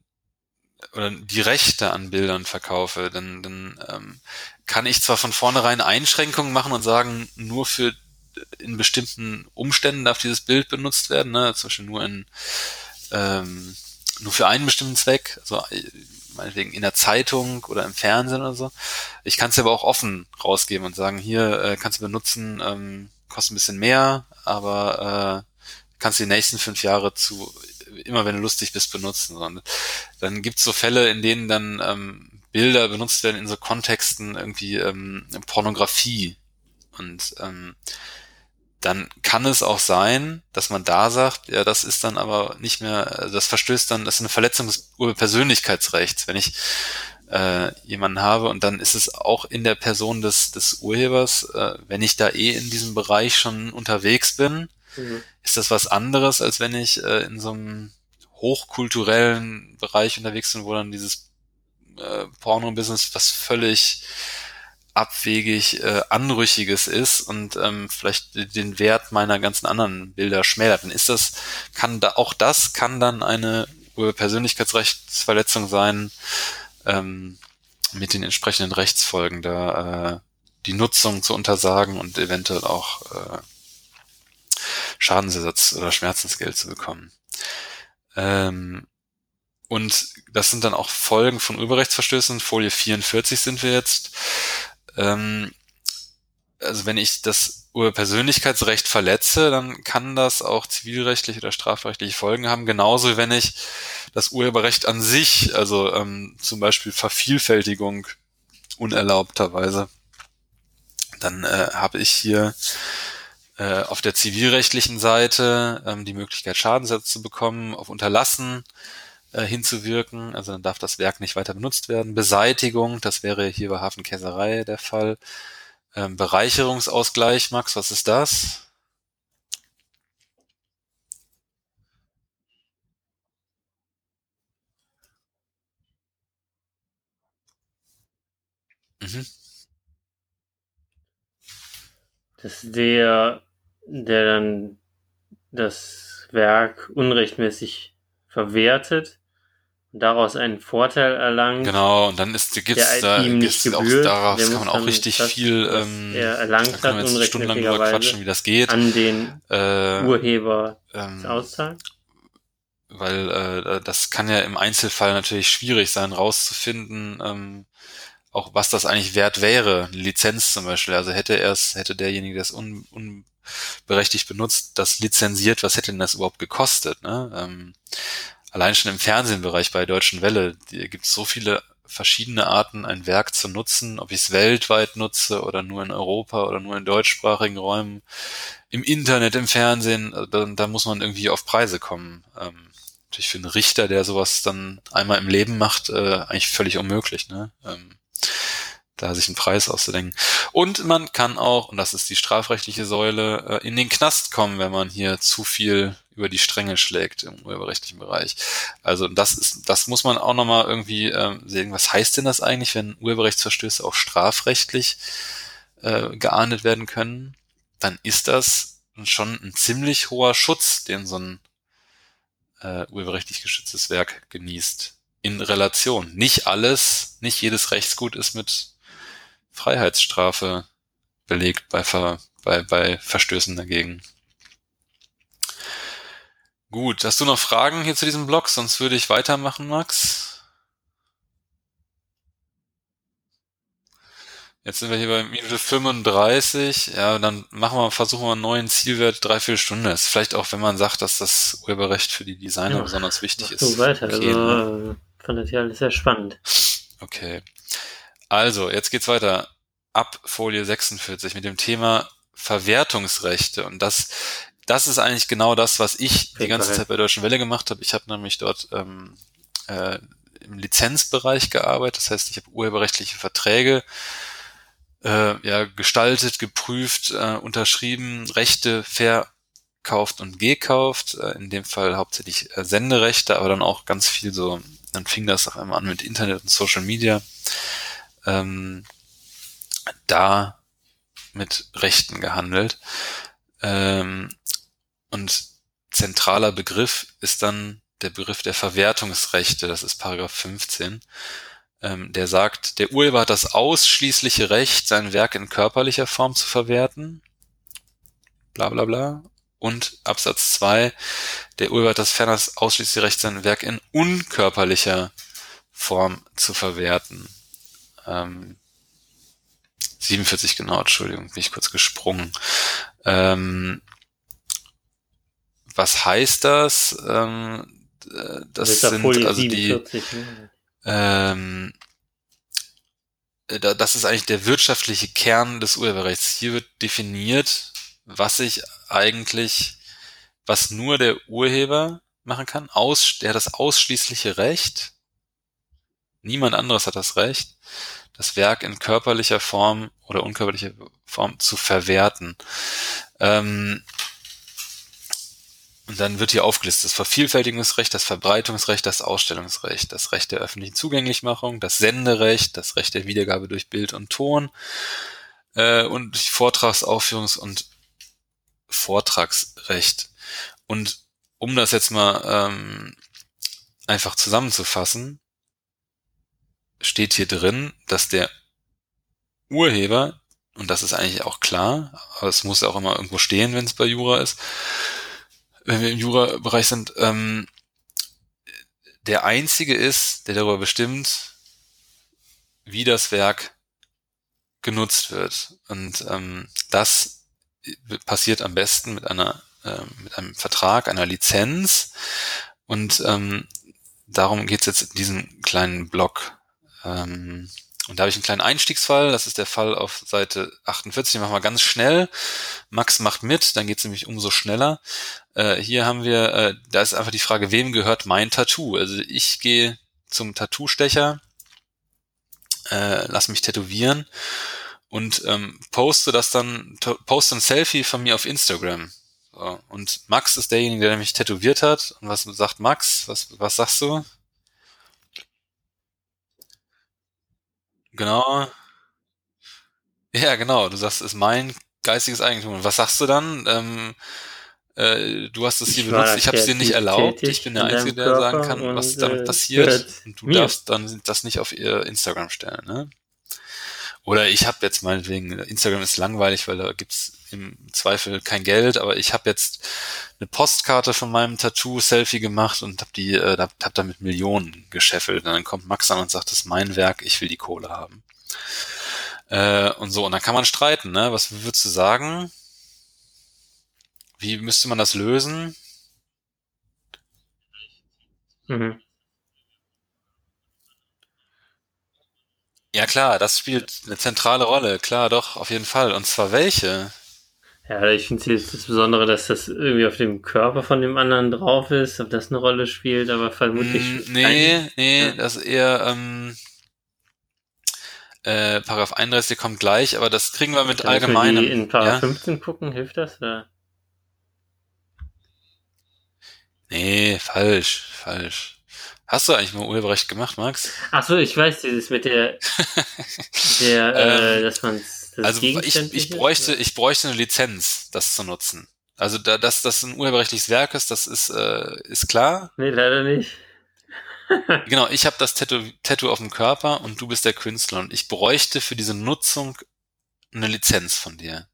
Speaker 2: oder die Rechte an Bildern verkaufe, dann dann ähm, kann ich zwar von vornherein Einschränkungen machen und sagen, nur für in bestimmten Umständen darf dieses Bild benutzt werden, ne? zum Beispiel nur in ähm, nur für einen bestimmten Zweck, also meinetwegen in der Zeitung oder im Fernsehen oder so. Ich kann es aber auch offen rausgeben und sagen, hier äh, kannst du benutzen, ähm, kostet ein bisschen mehr, aber äh, kannst du die nächsten fünf Jahre zu immer wenn du lustig bist benutzen. Und dann gibt's so Fälle, in denen dann ähm, Bilder benutzt werden in so Kontexten irgendwie ähm, Pornografie und ähm, dann kann es auch sein, dass man da sagt, ja, das ist dann aber nicht mehr, das verstößt dann, das ist eine Verletzung des Urpersönlichkeitsrechts, wenn ich äh, jemanden habe und dann ist es auch in der Person des, des Urhebers, äh, wenn ich da eh in diesem Bereich schon unterwegs bin,
Speaker 1: Mhm.
Speaker 2: ist das was anderes, als wenn ich äh, in so einem hochkulturellen Bereich unterwegs bin, wo dann dieses äh, Porno-Business was völlig abwegig äh, anrüchiges ist und ähm, vielleicht den Wert meiner ganzen anderen Bilder schmälert, dann ist das, kann da auch das kann dann eine Persönlichkeitsrechtsverletzung sein, ähm, mit den entsprechenden Rechtsfolgen da äh, die Nutzung zu untersagen und eventuell auch äh, Schadensersatz oder Schmerzensgeld zu bekommen. Ähm, und das sind dann auch Folgen von Urheberrechtsverstößen. Folie 44 sind wir jetzt. Ähm, also wenn ich das Urpersönlichkeitsrecht verletze, dann kann das auch zivilrechtliche oder strafrechtliche Folgen haben. Genauso wenn ich das Urheberrecht an sich, also ähm, zum Beispiel Vervielfältigung unerlaubterweise, dann äh, habe ich hier äh, auf der zivilrechtlichen Seite ähm, die Möglichkeit, Schadensersatz zu bekommen, auf Unterlassen äh, hinzuwirken. Also dann darf das Werk nicht weiter benutzt werden. Beseitigung, das wäre hier bei Hafenkäserei der Fall. Ähm, Bereicherungsausgleich, Max, was ist das? Mhm.
Speaker 1: dass der, der dann das Werk unrechtmäßig verwertet daraus einen Vorteil erlangt,
Speaker 2: Genau, und dann ist, gibt's
Speaker 1: der
Speaker 2: da gibt's auch
Speaker 1: gebührt.
Speaker 2: darauf
Speaker 1: Der
Speaker 2: kann man auch richtig
Speaker 1: das,
Speaker 2: viel, ähm,
Speaker 1: er
Speaker 2: da
Speaker 1: erlangt
Speaker 2: können
Speaker 1: hat,
Speaker 2: wir jetzt stundenlang drüber quatschen, wie das geht.
Speaker 1: an den
Speaker 2: Äh,
Speaker 1: Urheber
Speaker 2: ähm,
Speaker 1: auszahlen.
Speaker 2: weil äh, das kann ja im Einzelfall natürlich schwierig sein, rauszufinden, ähm, auch was das eigentlich wert wäre, eine Lizenz zum Beispiel. Also hätte er es, hätte derjenige, der es un, unberechtigt benutzt, das lizenziert, was hätte denn das überhaupt gekostet? Ne? Ähm, allein schon im Fernsehbereich bei Deutschen Welle gibt es so viele verschiedene Arten, ein Werk zu nutzen, ob ich es weltweit nutze oder nur in Europa oder nur in deutschsprachigen Räumen, im Internet, im Fernsehen, äh, da, da muss man irgendwie auf Preise kommen. Ähm, natürlich für einen Richter, der sowas dann einmal im Leben macht, äh, eigentlich völlig unmöglich, ne? Ähm, da sich einen Preis auszudenken. Und man kann auch, und das ist die strafrechtliche Säule, äh, in den Knast kommen, wenn man hier zu viel über die Stränge schlägt im urheberrechtlichen Bereich. Also das ist, das muss man auch nochmal irgendwie ähm, sehen. Was heißt denn das eigentlich, wenn Urheberrechtsverstöße auch strafrechtlich äh, geahndet werden können? Dann ist das schon ein ziemlich hoher Schutz, den so ein äh, urheberrechtlich geschütztes Werk genießt. In Relation. Nicht alles, nicht jedes Rechtsgut ist mit Freiheitsstrafe belegt bei, Ver, bei, bei Verstößen dagegen. Gut, hast du noch Fragen hier zu diesem Blog? Sonst würde ich weitermachen, Max. Jetzt sind wir hier bei Minute 35. Ja, dann machen wir, versuchen wir einen neuen Zielwert, dreiviertel Stunde. Ist vielleicht auch, wenn man sagt, dass das Urheberrecht für die Designer
Speaker 1: Ja,
Speaker 2: besonders wichtig ist.
Speaker 1: so weiter.
Speaker 2: Okay, ne?
Speaker 1: also, äh, fand das ja alles sehr spannend.
Speaker 2: Okay. Also, jetzt geht's weiter. Ab Folie 46 mit dem Thema Verwertungsrechte. Und das, das ist eigentlich genau das, was ich die ganze Zeit bei Deutschen Welle gemacht habe. Ich habe nämlich dort ähm, äh, im Lizenzbereich gearbeitet. Das heißt, ich habe urheberrechtliche Verträge äh, ja, gestaltet, geprüft, äh, unterschrieben, Rechte verkauft und gekauft. Äh, in dem Fall hauptsächlich äh, Senderechte, aber dann auch ganz viel so, dann fing das auch einmal an mit Internet und Social Media. Ähm, da mit Rechten gehandelt. Ähm, und zentraler Begriff ist dann der Begriff der Verwertungsrechte, das ist Paragraph 15. Ähm, der sagt, der Urheber hat das ausschließliche Recht, sein Werk in körperlicher Form zu verwerten. Bla bla bla. Und Absatz 2, der Urheber hat das ferner das ausschließliche Recht, sein Werk in unkörperlicher Form zu verwerten. Ähm, 47 genau, Entschuldigung, bin ich kurz gesprungen. Ähm, was heißt das? Ähm, äh, das, sind also die. Ne? Ähm, äh, das ist eigentlich der wirtschaftliche Kern des Urheberrechts. Hier wird definiert, was sich eigentlich, was nur der Urheber machen kann. Aus, der hat das ausschließliche Recht. Niemand anderes hat das Recht, das Werk in körperlicher Form oder unkörperlicher Form zu verwerten. Ähm, und dann wird hier aufgelistet das Vervielfältigungsrecht, das Verbreitungsrecht, das Ausstellungsrecht, das Recht der öffentlichen Zugänglichmachung, das Senderecht, das Recht der Wiedergabe durch Bild und Ton äh, und Vortragsaufführungs- und Vortragsrecht. Und um das jetzt mal ähm, einfach zusammenzufassen, steht hier drin, dass der Urheber, und das ist eigentlich auch klar, aber es muss auch immer irgendwo stehen, wenn es bei Jura ist, wenn wir im Jura-Bereich sind, ähm, der einzige ist, der darüber bestimmt, wie das Werk genutzt wird. Und ähm, das passiert am besten mit einer äh, mit einem Vertrag, einer Lizenz. Und ähm, darum geht's jetzt in diesem kleinen Blog. Ähm, und da habe ich einen kleinen Einstiegsfall. Das ist der Fall auf Seite 48. Den machen wir ganz schnell. Max macht mit, dann geht's nämlich umso schneller. Äh, hier haben wir, äh, da ist einfach die Frage, wem gehört mein Tattoo? Also ich gehe zum Tattoo-Stecher, äh, lass mich tätowieren und ähm, poste das dann, poste ein Selfie von mir auf Instagram. So. Und Max ist derjenige, der mich tätowiert hat. Und was sagt Max? Was, was sagst du? Genau. Ja, genau. Du sagst, es ist mein geistiges Eigentum. Und was sagst du dann? Ähm, äh, du hast es hier ich benutzt, ich habe es dir nicht erlaubt. Ich bin der Einzige, der sagen kann, was damit äh, passiert. Und du mir. darfst dann das nicht auf ihr Instagram stellen. Ne? Oder ich habe jetzt meinetwegen, Instagram ist langweilig, weil da gibt's im Zweifel kein Geld, aber ich habe jetzt eine Postkarte von meinem Tattoo-Selfie gemacht und habe die, äh, hab damit Millionen gescheffelt. Und dann kommt Max an und sagt, das ist mein Werk, ich will die Kohle haben. Äh, und so, und dann kann man streiten, ne? Was würdest du sagen? Wie müsste man das lösen? Mhm. Ja klar, das spielt eine zentrale Rolle. Klar, doch, auf jeden Fall. Und zwar welche?
Speaker 1: Ja, ich finde es das Besondere, dass das irgendwie auf dem Körper von dem anderen drauf ist, ob das eine Rolle spielt, aber vermutlich.
Speaker 2: Mm, nee, nee, ja. das ist eher ähm, äh, Paragraph 31 kommt gleich, aber das kriegen wir mit allgemeinem.
Speaker 1: in Paragraph ja? 15 gucken, hilft das? Oder?
Speaker 2: Nee, falsch, falsch. Hast du eigentlich mal Urheberrecht gemacht, Max?
Speaker 1: Ach so, ich weiß dieses mit der, der, äh, ähm, dass man
Speaker 2: also ich, ich bräuchte, ich bräuchte eine Lizenz, das zu nutzen. Also da, dass das ein urheberrechtliches Werk ist, das ist, äh, ist klar.
Speaker 1: Nee, leider nicht.
Speaker 2: genau, ich habe das Tattoo, Tattoo auf dem Körper und du bist der Künstler und ich bräuchte für diese Nutzung eine Lizenz von dir.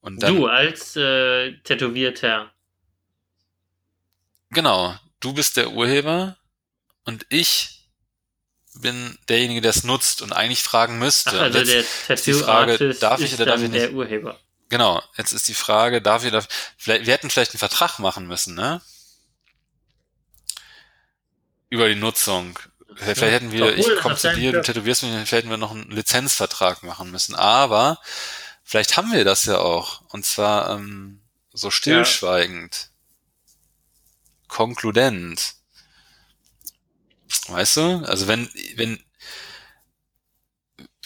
Speaker 1: Und dann, du als äh, Tätowierter.
Speaker 2: Genau, du bist der Urheber und ich bin derjenige, der es nutzt und eigentlich fragen müsste.
Speaker 1: Ach, also der Tattoo darf ich oder darf ich nicht? der Urheber.
Speaker 2: Genau, jetzt ist die Frage, darf ich, darf, vielleicht, wir hätten vielleicht einen Vertrag machen müssen, ne? Über die Nutzung. Vielleicht ja, hätten wir, ich komme zu dir, du tätowierst mich, vielleicht hätten wir noch einen Lizenzvertrag machen müssen. Aber vielleicht haben wir das ja auch. Und zwar ähm, so stillschweigend, ja. Konkludent. Weißt du? Also wenn, wenn,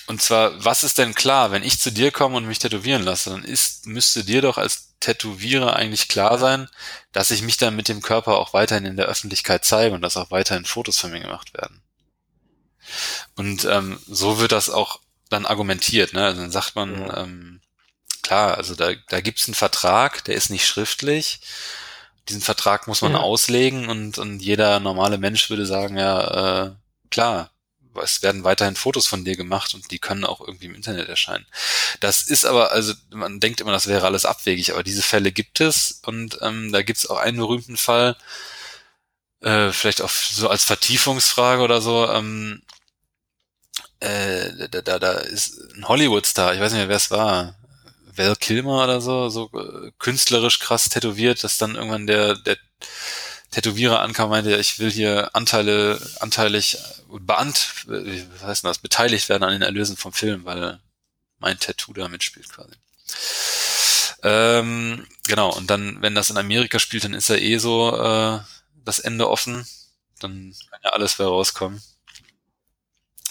Speaker 2: und zwar, was ist denn klar, wenn ich zu dir komme und mich tätowieren lasse, dann ist, müsste dir doch als Tätowierer eigentlich klar sein, dass ich mich dann mit dem Körper auch weiterhin in der Öffentlichkeit zeige und dass auch weiterhin Fotos von mir gemacht werden. Und ähm, so wird das auch dann argumentiert. Ne? Also dann sagt man, ja. ähm, klar, also da, da gibt es einen Vertrag, der ist nicht schriftlich. Diesen Vertrag muss man ja. auslegen und, und jeder normale Mensch würde sagen, ja, äh, klar, es werden weiterhin Fotos von dir gemacht und die können auch irgendwie im Internet erscheinen. Das ist aber, also man denkt immer, das wäre alles abwegig, aber diese Fälle gibt es und ähm, da gibt es auch einen berühmten Fall, äh, vielleicht auch so als Vertiefungsfrage oder so, ähm, äh, da, da, da ist ein Hollywood-Star, ich weiß nicht mehr, wer es war, Val Kilmer oder so, so äh, künstlerisch krass tätowiert, dass dann irgendwann der, der Tätowierer ankam, meinte, ich will hier Anteile, anteilig, beant, wie heißt das, beteiligt werden an den Erlösen vom Film, weil mein Tattoo da mitspielt quasi. Ähm, genau, und dann, wenn das in Amerika spielt, dann ist ja eh so äh, das Ende offen. Dann kann ja alles wieder rauskommen.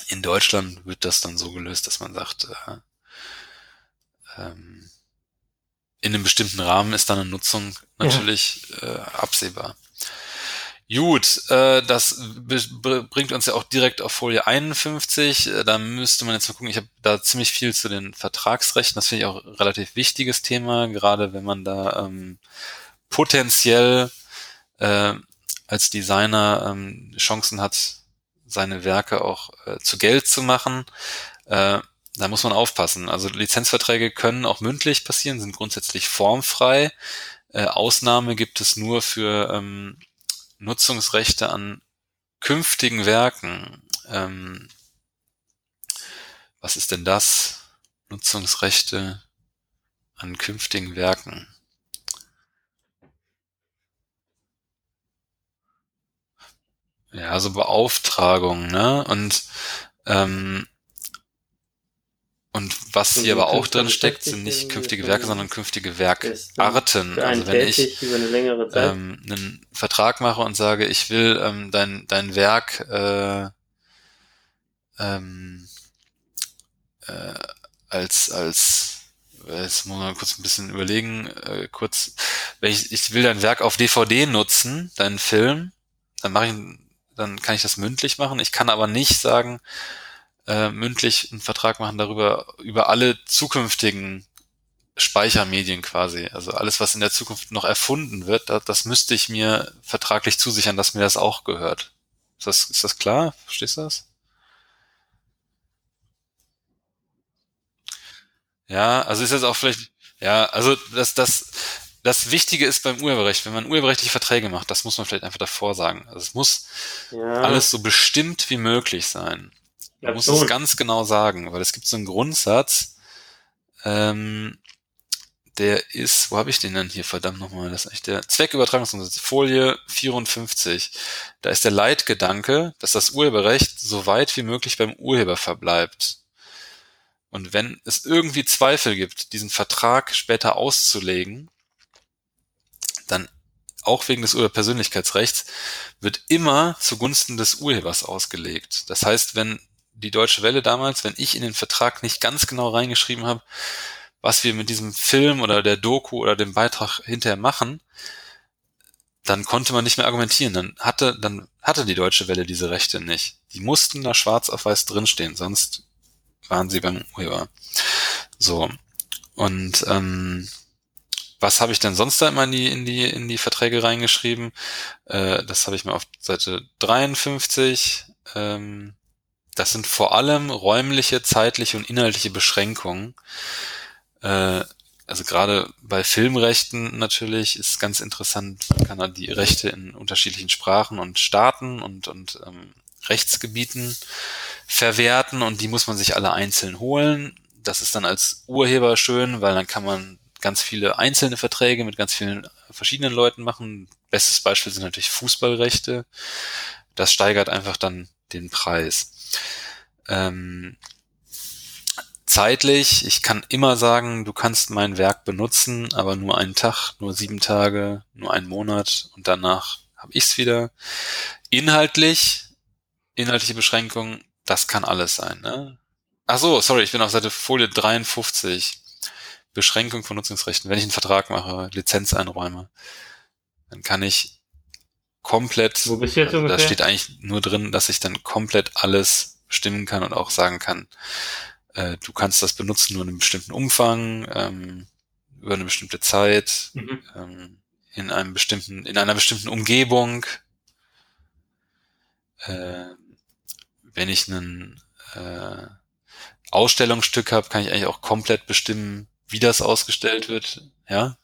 Speaker 2: In Deutschland wird das dann so gelöst, dass man sagt, äh, ähm, in einem bestimmten Rahmen ist dann eine Nutzung natürlich ja. äh, absehbar. Gut, äh, das bringt uns ja auch direkt auf Folie 51. Äh, da müsste man jetzt mal gucken, ich habe da ziemlich viel zu den Vertragsrechten. Das finde ich auch ein relativ wichtiges Thema, gerade wenn man da ähm, potenziell äh, als Designer ähm, Chancen hat, seine Werke auch äh, zu Geld zu machen. Äh, da muss man aufpassen. Also Lizenzverträge können auch mündlich passieren, sind grundsätzlich formfrei. Äh, Ausnahme gibt es nur für ähm, Nutzungsrechte an künftigen Werken. Ähm, was ist denn das? Nutzungsrechte an künftigen Werken. Ja, also Beauftragung, ne? Und ähm, und was hier aber auch drin steckt, sind nicht künftige Werke, sondern künftige Werkarten. Also wenn ich ähm, einen Vertrag mache und sage, ich will ähm, dein, dein Werk äh, ähm, äh, als, als jetzt muss man kurz ein bisschen überlegen, äh, kurz, wenn ich, ich will dein Werk auf DVD nutzen, deinen Film, dann mache ich, dann kann ich das mündlich machen. Ich kann aber nicht sagen, äh, mündlich einen Vertrag machen darüber, über alle zukünftigen Speichermedien quasi. Also alles, was in der Zukunft noch erfunden wird, das, das müsste ich mir vertraglich zusichern, dass mir das auch gehört. Ist das, ist das klar? Verstehst du das? Ja, also ist jetzt auch vielleicht, ja, also das, das, das Wichtige ist beim Urheberrecht, wenn man urheberrechtliche Verträge macht, das muss man vielleicht einfach davor sagen. Also es muss ja. alles so bestimmt wie möglich sein. Man muss es ganz genau sagen, weil es gibt so einen Grundsatz, ähm, der ist, wo habe ich den denn hier, verdammt nochmal, das ist eigentlich der Zweckübertragungsgrundsatz, Folie 54. Da ist der Leitgedanke, dass das Urheberrecht so weit wie möglich beim Urheber verbleibt. Und wenn es irgendwie Zweifel gibt, diesen Vertrag später auszulegen, dann auch wegen des Urheberpersönlichkeitsrechts, wird immer zugunsten des Urhebers ausgelegt. Das heißt, wenn die Deutsche Welle damals, wenn ich in den Vertrag nicht ganz genau reingeschrieben habe, was wir mit diesem Film oder der Doku oder dem Beitrag hinterher machen, dann konnte man nicht mehr argumentieren. Dann hatte, dann hatte die Deutsche Welle diese Rechte nicht. Die mussten da schwarz auf weiß drinstehen, sonst waren sie beim Urheber. So. Und ähm, was habe ich denn sonst da immer in die, in die, in die Verträge reingeschrieben? Äh, das habe ich mir auf Seite 53. Ähm, das sind vor allem räumliche, zeitliche und inhaltliche Beschränkungen. Äh, also gerade bei Filmrechten natürlich ist ganz interessant, kann er die Rechte in unterschiedlichen Sprachen und Staaten und, und ähm, Rechtsgebieten verwerten und die muss man sich alle einzeln holen. Das ist dann als Urheber schön, weil dann kann man ganz viele einzelne Verträge mit ganz vielen verschiedenen Leuten machen. Bestes Beispiel sind natürlich Fußballrechte. Das steigert einfach dann den Preis. Ähm, zeitlich, ich kann immer sagen, du kannst mein Werk benutzen, aber nur einen Tag, nur sieben Tage, nur einen Monat und danach habe ich's wieder. Inhaltlich, inhaltliche Beschränkungen, das kann alles sein. Ne? Ach so, sorry, ich bin auf Seite Folie 53. Beschränkung von Nutzungsrechten. Wenn ich einen Vertrag mache, Lizenz einräume, dann kann ich komplett,
Speaker 1: Wo bist du jetzt
Speaker 2: da
Speaker 1: ungefähr?
Speaker 2: steht eigentlich nur drin, dass ich dann komplett alles bestimmen kann und auch sagen kann, äh, du kannst das benutzen nur in einem bestimmten Umfang, ähm, über eine bestimmte Zeit,
Speaker 1: Mhm.
Speaker 2: ähm, in einem bestimmten, in einer bestimmten Umgebung. Äh, wenn ich einen äh, Ausstellungsstück habe, kann ich eigentlich auch komplett bestimmen, wie das ausgestellt wird. Ja,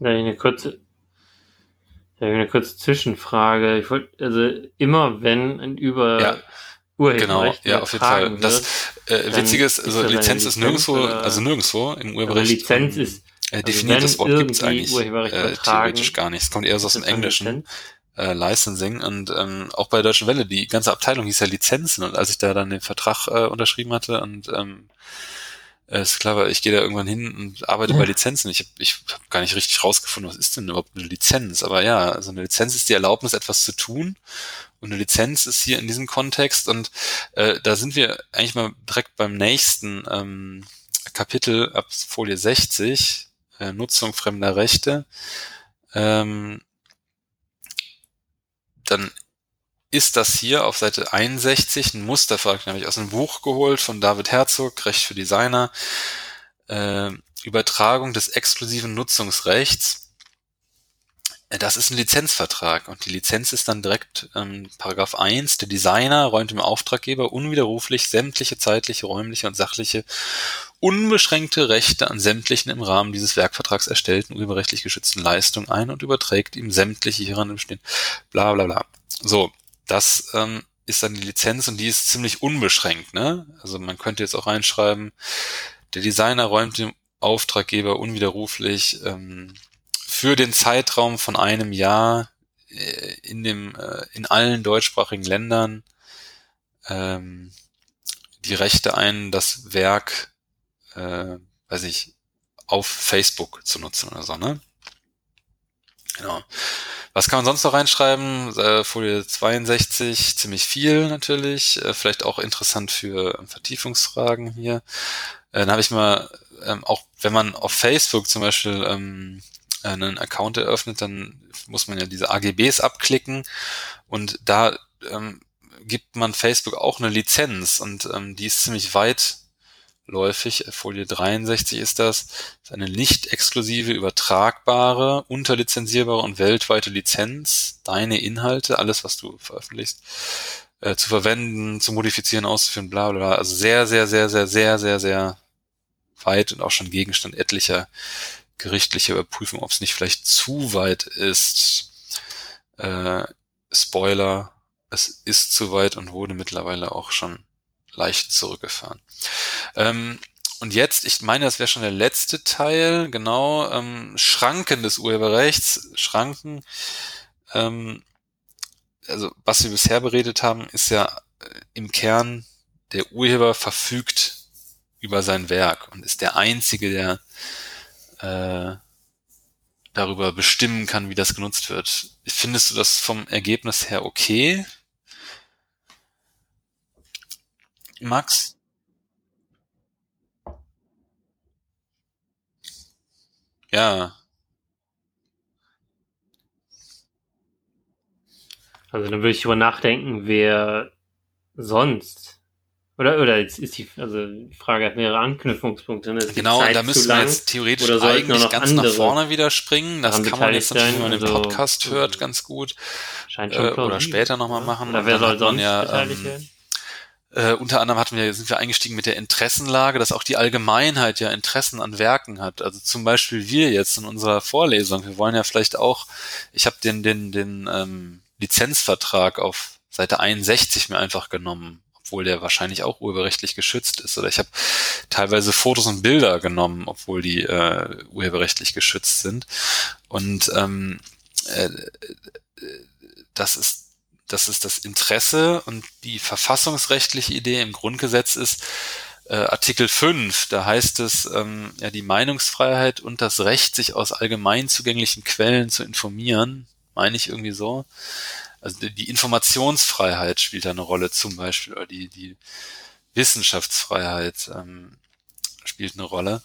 Speaker 1: Da hab ich eine kurze, da hab ich eine kurze Zwischenfrage. Ich wollte, also immer wenn ein über
Speaker 2: Ja,
Speaker 1: Urheberrecht
Speaker 2: genau, ja, auf jeden Fall. Das äh, Witzige ist,
Speaker 1: ist
Speaker 2: also
Speaker 1: eine
Speaker 2: Lizenz ist nirgendwo,
Speaker 1: oder-
Speaker 2: also nirgendwo im
Speaker 1: also
Speaker 2: Urheberrecht
Speaker 1: Lizenz
Speaker 2: ähm,
Speaker 1: ist
Speaker 2: äh,
Speaker 1: also
Speaker 2: definiert.
Speaker 1: wenn
Speaker 2: Das Wort gibt's eigentlich äh, theoretisch gar nicht. Es kommt eher so aus
Speaker 1: ist
Speaker 2: dem Englischen. Äh, Licensing und ähm, auch bei der Deutschen Welle, die ganze Abteilung hieß ja Lizenzen und als ich da dann den Vertrag äh, unterschrieben hatte und ähm, äh, ist klar, weil ich gehe da irgendwann hin und arbeite bei Lizenzen. Ich habe ich hab gar nicht richtig rausgefunden, was ist denn überhaupt eine Lizenz? Aber ja, also eine Lizenz ist die Erlaubnis, etwas zu tun und eine Lizenz ist hier in diesem Kontext und äh, da sind wir eigentlich mal direkt beim nächsten ähm, Kapitel ab Folie 60, äh, Nutzung fremder Rechte. Ähm, dann ist das hier auf Seite 61 ein Mustervertrag, den habe ich aus einem Buch geholt von David Herzog, Recht für Designer, äh, Übertragung des exklusiven Nutzungsrechts. Äh, Das ist ein Lizenzvertrag und die Lizenz ist dann direkt ähm, Paragraph 1. Der Designer räumt dem Auftraggeber unwiderruflich sämtliche zeitliche, räumliche und sachliche unbeschränkte Rechte an sämtlichen im Rahmen dieses Werkvertrags erstellten urheberrechtlich geschützten Leistungen ein und überträgt ihm sämtliche hieran bestehen. Bla bla bla. So, das ähm, ist dann die Lizenz und die ist ziemlich unbeschränkt. Ne? Also man könnte jetzt auch reinschreiben, der Designer räumt dem Auftraggeber unwiderruflich ähm, für den Zeitraum von einem Jahr äh, in dem äh, in allen deutschsprachigen Ländern ähm, die Rechte ein, das Werk, äh, weiß ich, auf Facebook zu nutzen oder so, ne? Genau. Was kann man sonst noch reinschreiben? Äh, Folie 62, ziemlich viel natürlich. Äh, vielleicht auch interessant für ähm, Vertiefungsfragen hier. Äh, dann habe ich mal, ähm, auch wenn man auf Facebook zum Beispiel ähm, einen Account eröffnet, dann muss man ja diese AGBs abklicken und da ähm, gibt man Facebook auch eine Lizenz und ähm, die ist ziemlich weitläufig. Folie 63 ist das. das ist eine nicht exklusive, übertragbare, unterlizenzierbare und weltweite Lizenz, deine Inhalte, alles, was du veröffentlichst, äh, zu verwenden, zu modifizieren, auszuführen, bla bla bla. Also sehr, sehr, sehr, sehr, sehr, sehr, sehr weit und auch schon Gegenstand etlicher gerichtlicher Überprüfung, ob es nicht vielleicht zu weit ist. Äh, Spoiler, es ist zu weit und wurde mittlerweile auch schon leicht zurückgefahren. Ähm, und jetzt, ich meine, das wäre schon der letzte Teil, genau, ähm, Schranken des Urheberrechts, Schranken. Ähm, also was wir bisher beredet haben, ist ja äh, im Kern, der Urheber verfügt über sein Werk und ist der Einzige, der äh, darüber bestimmen kann, wie das genutzt wird. Findest du das vom Ergebnis her okay? Max? Ja,
Speaker 1: Also dann würde ich drüber nachdenken, wer sonst. Oder, oder jetzt ist die, also die Frage hat mehrere Anknüpfungspunkte. Ne?
Speaker 2: Genau, da müssen wir jetzt theoretisch
Speaker 1: oder
Speaker 2: eigentlich ganz nach vorne wieder springen. Das kann man jetzt natürlich, wenn man den?
Speaker 1: Also,
Speaker 2: Podcast hört,
Speaker 1: äh,
Speaker 2: ganz gut.
Speaker 1: Scheint
Speaker 2: äh,
Speaker 1: schon
Speaker 2: oder
Speaker 1: plausibel,
Speaker 2: später noch mal
Speaker 1: ne?
Speaker 2: machen.
Speaker 1: Oder wer soll sonst
Speaker 2: ja,
Speaker 1: beteiligt
Speaker 2: ähm,
Speaker 1: werden?
Speaker 2: Äh, unter anderem hatten wir, sind wir eingestiegen mit der Interessenlage, dass auch die Allgemeinheit ja Interessen an Werken hat. Also zum Beispiel wir jetzt in unserer Vorlesung. Wir wollen ja vielleicht auch, ich habe den, den, den ähm, Lizenzvertrag auf Seite 61 mir einfach genommen, obwohl der wahrscheinlich auch urheberrechtlich geschützt ist. Oder ich habe teilweise Fotos und Bilder genommen, obwohl die äh, urheberrechtlich geschützt sind. Und ähm, äh, das ist das ist das Interesse und die verfassungsrechtliche Idee im Grundgesetz ist äh, Artikel 5, da heißt es ähm, ja die Meinungsfreiheit und das Recht, sich aus allgemein zugänglichen Quellen zu informieren, meine ich irgendwie so. Also die, die Informationsfreiheit spielt da eine Rolle zum Beispiel, oder die, die Wissenschaftsfreiheit ähm, spielt eine Rolle.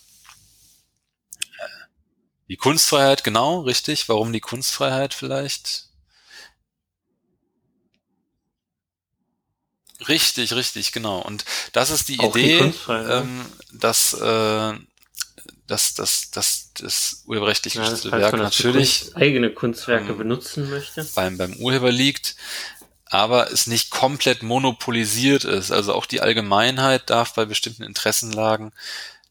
Speaker 2: Die Kunstfreiheit, genau, richtig. Warum die Kunstfreiheit vielleicht? Richtig, richtig, genau. Und das ist die
Speaker 1: Auch
Speaker 2: Idee,
Speaker 1: die
Speaker 2: ähm, dass, äh, dass, dass, dass das urheberrechtlich
Speaker 1: Ja, das falls
Speaker 2: Werk natürlich
Speaker 1: eigene Kunstwerke
Speaker 2: ähm,
Speaker 1: benutzen möchte.
Speaker 2: beim, beim Urheber liegt, aber es nicht komplett monopolisiert ist. Also auch die Allgemeinheit darf bei bestimmten Interessenlagen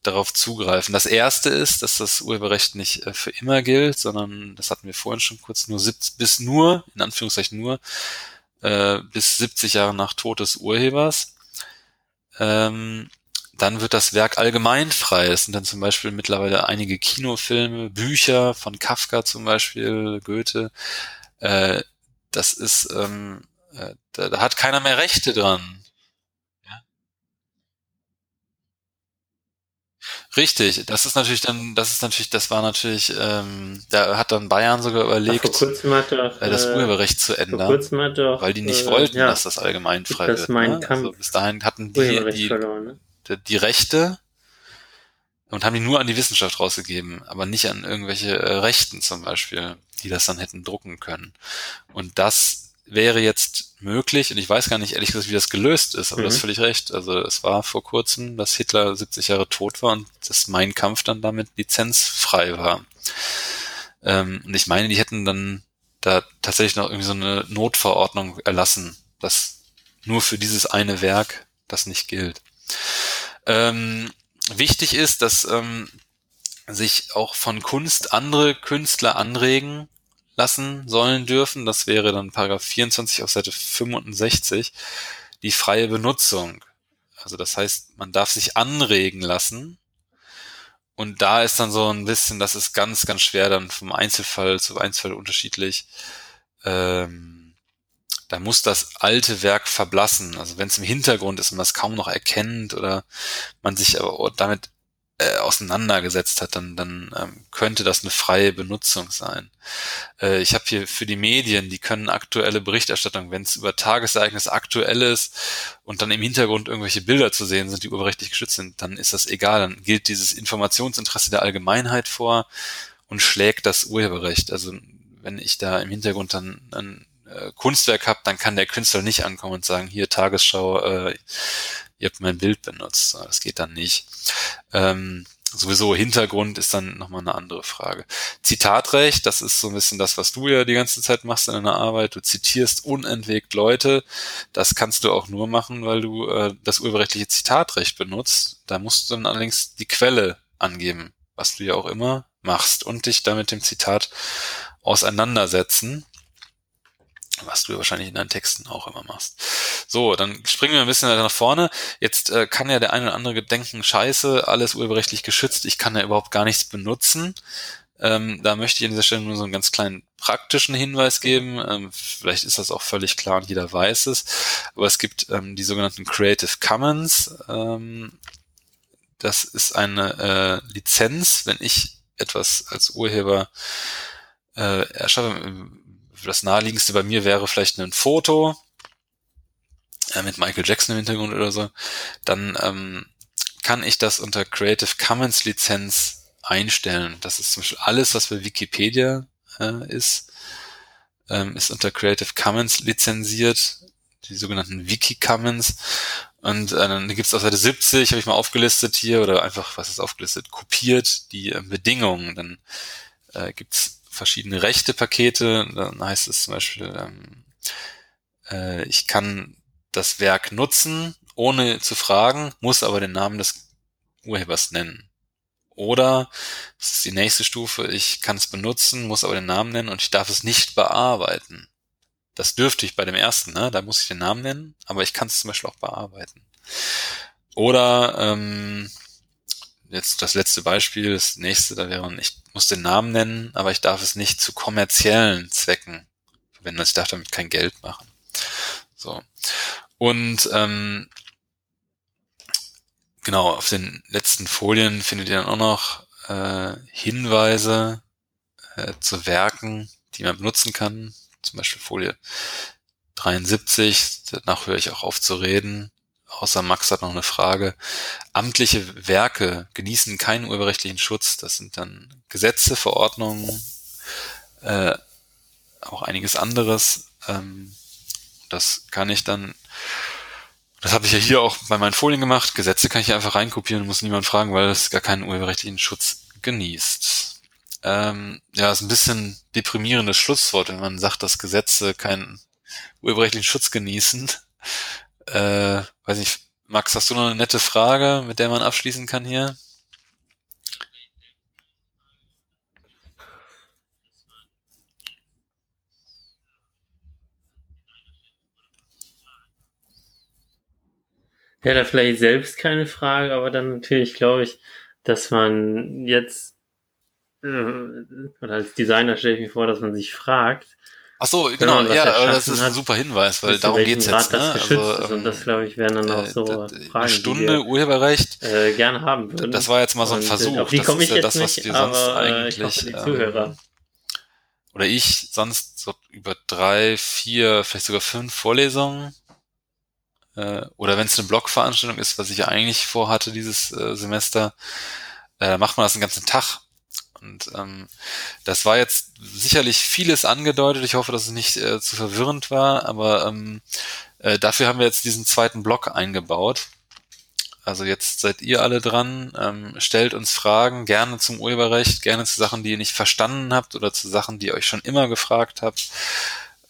Speaker 2: darauf zugreifen. Das erste ist, dass das Urheberrecht nicht äh, für immer gilt, sondern, das hatten wir vorhin schon kurz, nur 70, bis nur, in Anführungszeichen nur, äh, bis 70 Jahre nach Tod des Urhebers. Ähm, dann wird das Werk allgemeinfrei. Es sind dann zum Beispiel mittlerweile einige Kinofilme, Bücher von Kafka zum Beispiel, Goethe. Äh, das ist, ähm, äh, da, da hat keiner mehr Rechte dran. Richtig, das ist natürlich dann, das ist natürlich, das war natürlich, ähm, da hat dann Bayern sogar
Speaker 1: Ach,
Speaker 2: überlegt,
Speaker 1: vor kurzem hat doch,
Speaker 2: äh, das
Speaker 1: äh,
Speaker 2: Urheberrecht zu
Speaker 1: vor
Speaker 2: ändern,
Speaker 1: kurzem hat doch,
Speaker 2: weil die nicht
Speaker 1: äh,
Speaker 2: wollten,
Speaker 1: ja,
Speaker 2: dass das allgemeinfrei
Speaker 1: das
Speaker 2: wird.
Speaker 1: Mein
Speaker 2: Ne?
Speaker 1: Kampf
Speaker 2: Also bis dahin hatten die, die,
Speaker 1: verloren. Ne?
Speaker 2: die, die Rechte und haben die nur an die Wissenschaft rausgegeben, aber nicht an irgendwelche äh, Rechten zum Beispiel, die das dann hätten drucken können. Und das wäre jetzt möglich, und ich weiß gar nicht ehrlich gesagt, wie das gelöst ist, aber
Speaker 1: Mhm.
Speaker 2: du hast völlig recht. Also es war vor kurzem, dass Hitler 70 Jahre tot war und dass Mein Kampf dann damit lizenzfrei war. Ähm, und ich meine, die hätten dann da tatsächlich noch irgendwie so eine Notverordnung erlassen, dass nur für dieses eine Werk das nicht gilt. Ähm, wichtig ist, dass ähm, sich auch von Kunst andere Künstler anregen lassen sollen dürfen. Das wäre dann Paragraph 24 auf Seite 65, die freie Benutzung. Also das heißt, man darf sich anregen lassen. Und da ist dann so ein bisschen, das ist ganz, ganz schwer dann vom Einzelfall zu Einzelfall unterschiedlich. Ähm, da muss das alte Werk verblassen. Also wenn es im Hintergrund ist und man es kaum noch erkennt oder man sich aber damit äh, auseinandergesetzt hat, dann, dann ähm, könnte das eine freie Benutzung sein. Äh, ich habe hier für die Medien, die können aktuelle Berichterstattung, wenn es über Tagesereignis aktuell ist und dann im Hintergrund irgendwelche Bilder zu sehen sind, die urheberrechtlich geschützt sind, dann ist das egal. Dann gilt dieses Informationsinteresse der Allgemeinheit vor und schlägt das Urheberrecht. Also wenn ich da im Hintergrund dann ein äh, Kunstwerk habe, dann kann der Künstler nicht ankommen und sagen, hier Tagesschau, äh, ihr habt mein Bild benutzt. Das geht dann nicht. Ähm, sowieso Hintergrund ist dann nochmal eine andere Frage. Zitatrecht, das ist so ein bisschen das, was du ja die ganze Zeit machst in deiner Arbeit. Du zitierst unentwegt Leute. Das kannst du auch nur machen, weil du äh, das urheberrechtliche Zitatrecht benutzt. Da musst du dann allerdings die Quelle angeben, was du ja auch immer machst und dich dann mit dem Zitat auseinandersetzen was du ja wahrscheinlich in deinen Texten auch immer machst. So, dann springen wir ein bisschen nach vorne. Jetzt äh, kann ja der eine oder andere denken, scheiße, alles urheberrechtlich geschützt, ich kann ja überhaupt gar nichts benutzen. Ähm, da möchte ich an dieser Stelle nur so einen ganz kleinen praktischen Hinweis geben. Ähm, vielleicht ist das auch völlig klar und jeder weiß es. Aber es gibt ähm, die sogenannten Creative Commons. Ähm, das ist eine äh, Lizenz, wenn ich etwas als Urheber äh, erschaffe, das naheliegendste bei mir wäre vielleicht ein Foto äh, mit Michael Jackson im Hintergrund oder so, dann ähm, kann ich das unter Creative Commons Lizenz einstellen. Das ist zum Beispiel alles, was bei Wikipedia äh, ist, ähm, ist unter Creative Commons lizenziert, die sogenannten Wiki Commons. Und äh, dann gibt es auf Seite 70, habe ich mal aufgelistet hier, oder einfach, was ist aufgelistet, kopiert die äh, Bedingungen. Dann äh, gibt's verschiedene Rechtepakete. Dann heißt es zum Beispiel, ähm, äh, ich kann das Werk nutzen, ohne zu fragen, muss aber den Namen des Urhebers nennen. Oder, das ist die nächste Stufe, ich kann es benutzen, muss aber den Namen nennen und ich darf es nicht bearbeiten. Das dürfte ich bei dem ersten, ne? da muss ich den Namen nennen, aber ich kann es zum Beispiel auch bearbeiten. Oder ähm, jetzt das letzte Beispiel, das nächste, da wäre, ich muss den Namen nennen, aber ich darf es nicht zu kommerziellen Zwecken verwenden. Also ich darf damit kein Geld machen. So. Und ähm, genau, auf den letzten Folien findet ihr dann auch noch äh, Hinweise äh, zu Werken, die man benutzen kann. Zum Beispiel Folie 73, danach höre ich auch auf zu reden. Außer Max hat noch eine Frage. Amtliche Werke genießen keinen urheberrechtlichen Schutz. Das sind dann Gesetze, Verordnungen, äh, auch einiges anderes. Ähm, das kann ich dann, das habe ich ja hier auch bei meinen Folien gemacht. Gesetze kann ich einfach reinkopieren, muss niemand fragen, weil es gar keinen urheberrechtlichen Schutz genießt. Ähm, ja, ist ein bisschen deprimierendes Schlusswort, wenn man sagt, dass Gesetze keinen urheberrechtlichen Schutz genießen. Äh, weiß nicht, Max, hast du noch eine nette Frage, mit der man abschließen kann hier?
Speaker 1: Ja, da vielleicht selbst keine Frage, aber dann natürlich glaube ich, dass man jetzt, äh, oder als Designer stelle ich mir vor, dass man sich fragt,
Speaker 2: Ach so, genau, ja, aber das ist ein super Hinweis, weil darum geht's jetzt.
Speaker 1: Ne? Also, ist. Und das, glaube ich, wären dann auch so
Speaker 2: äh,
Speaker 1: Fragen,
Speaker 2: Stunde die wir, Urheberrecht.
Speaker 1: Äh, gerne haben würden.
Speaker 2: Das war jetzt mal so ein und, Versuch. Auf
Speaker 1: die komme ich
Speaker 2: ja
Speaker 1: jetzt
Speaker 2: das, was
Speaker 1: nicht,
Speaker 2: wir sonst
Speaker 1: aber,
Speaker 2: eigentlich.
Speaker 1: Ich hoffe, die Zuhörer.
Speaker 2: Ähm, oder ich sonst so über drei, vier, vielleicht sogar fünf Vorlesungen. Äh, oder wenn es eine Blogveranstaltung ist, was ich ja eigentlich vorhatte dieses äh, Semester, äh, macht man das den ganzen Tag und ähm, das war jetzt sicherlich vieles angedeutet. Ich hoffe, dass es nicht äh, zu verwirrend war, aber ähm, äh, dafür haben wir jetzt diesen zweiten Block eingebaut. Also jetzt seid ihr alle dran, ähm, stellt uns Fragen, gerne zum Urheberrecht, gerne zu Sachen, die ihr nicht verstanden habt oder zu Sachen, die ihr euch schon immer gefragt habt.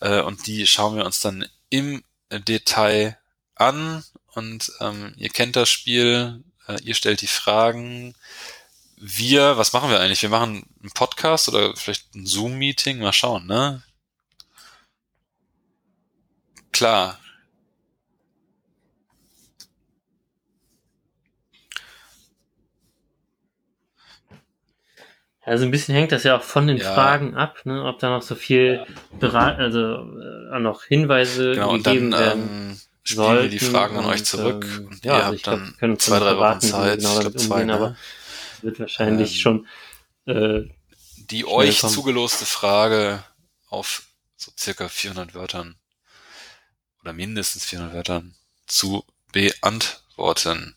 Speaker 2: Äh, und die schauen wir uns dann im Detail an. Und ähm, ihr kennt das Spiel, äh, ihr stellt die Fragen, wir, was machen wir eigentlich? Wir machen einen Podcast oder vielleicht ein Zoom-Meeting, mal schauen, ne? Klar.
Speaker 1: Also ein bisschen hängt das ja auch von den ja. Fragen ab, ne? ob da noch so viel Berat also äh, noch Hinweise
Speaker 2: genau, gegeben und dann, werden. Ähm, spielen wir die Fragen an euch zurück.
Speaker 1: Ähm, und ja, ihr also habt dann glaub, zwei, drei Wochen Zeit. Genau ich glaube zwei, ne? aber wird wahrscheinlich ähm, schon äh,
Speaker 2: die euch kommen. zugeloste Frage auf so circa 400 Wörtern oder mindestens 400 Wörtern zu beantworten.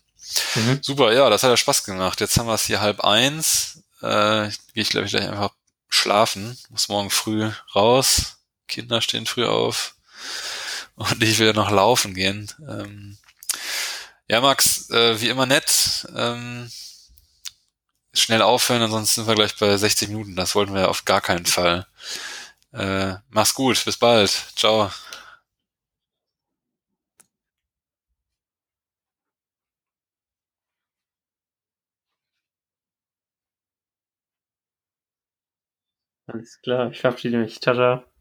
Speaker 2: Mhm. Super, ja, das hat ja Spaß gemacht. Jetzt haben wir es hier halb eins. Äh, Gehe ich, glaube ich, gleich einfach schlafen. Muss morgen früh raus. Kinder stehen früh auf. Und ich will ja noch laufen gehen. Ähm, ja, Max, äh, wie immer nett. Ähm, schnell aufhören, ansonsten sind wir gleich bei 60 Minuten. Das wollten wir auf gar keinen Fall. Äh, mach's gut, bis bald. Ciao.
Speaker 1: Alles klar, ich verabschiede mich. Ciao, ciao.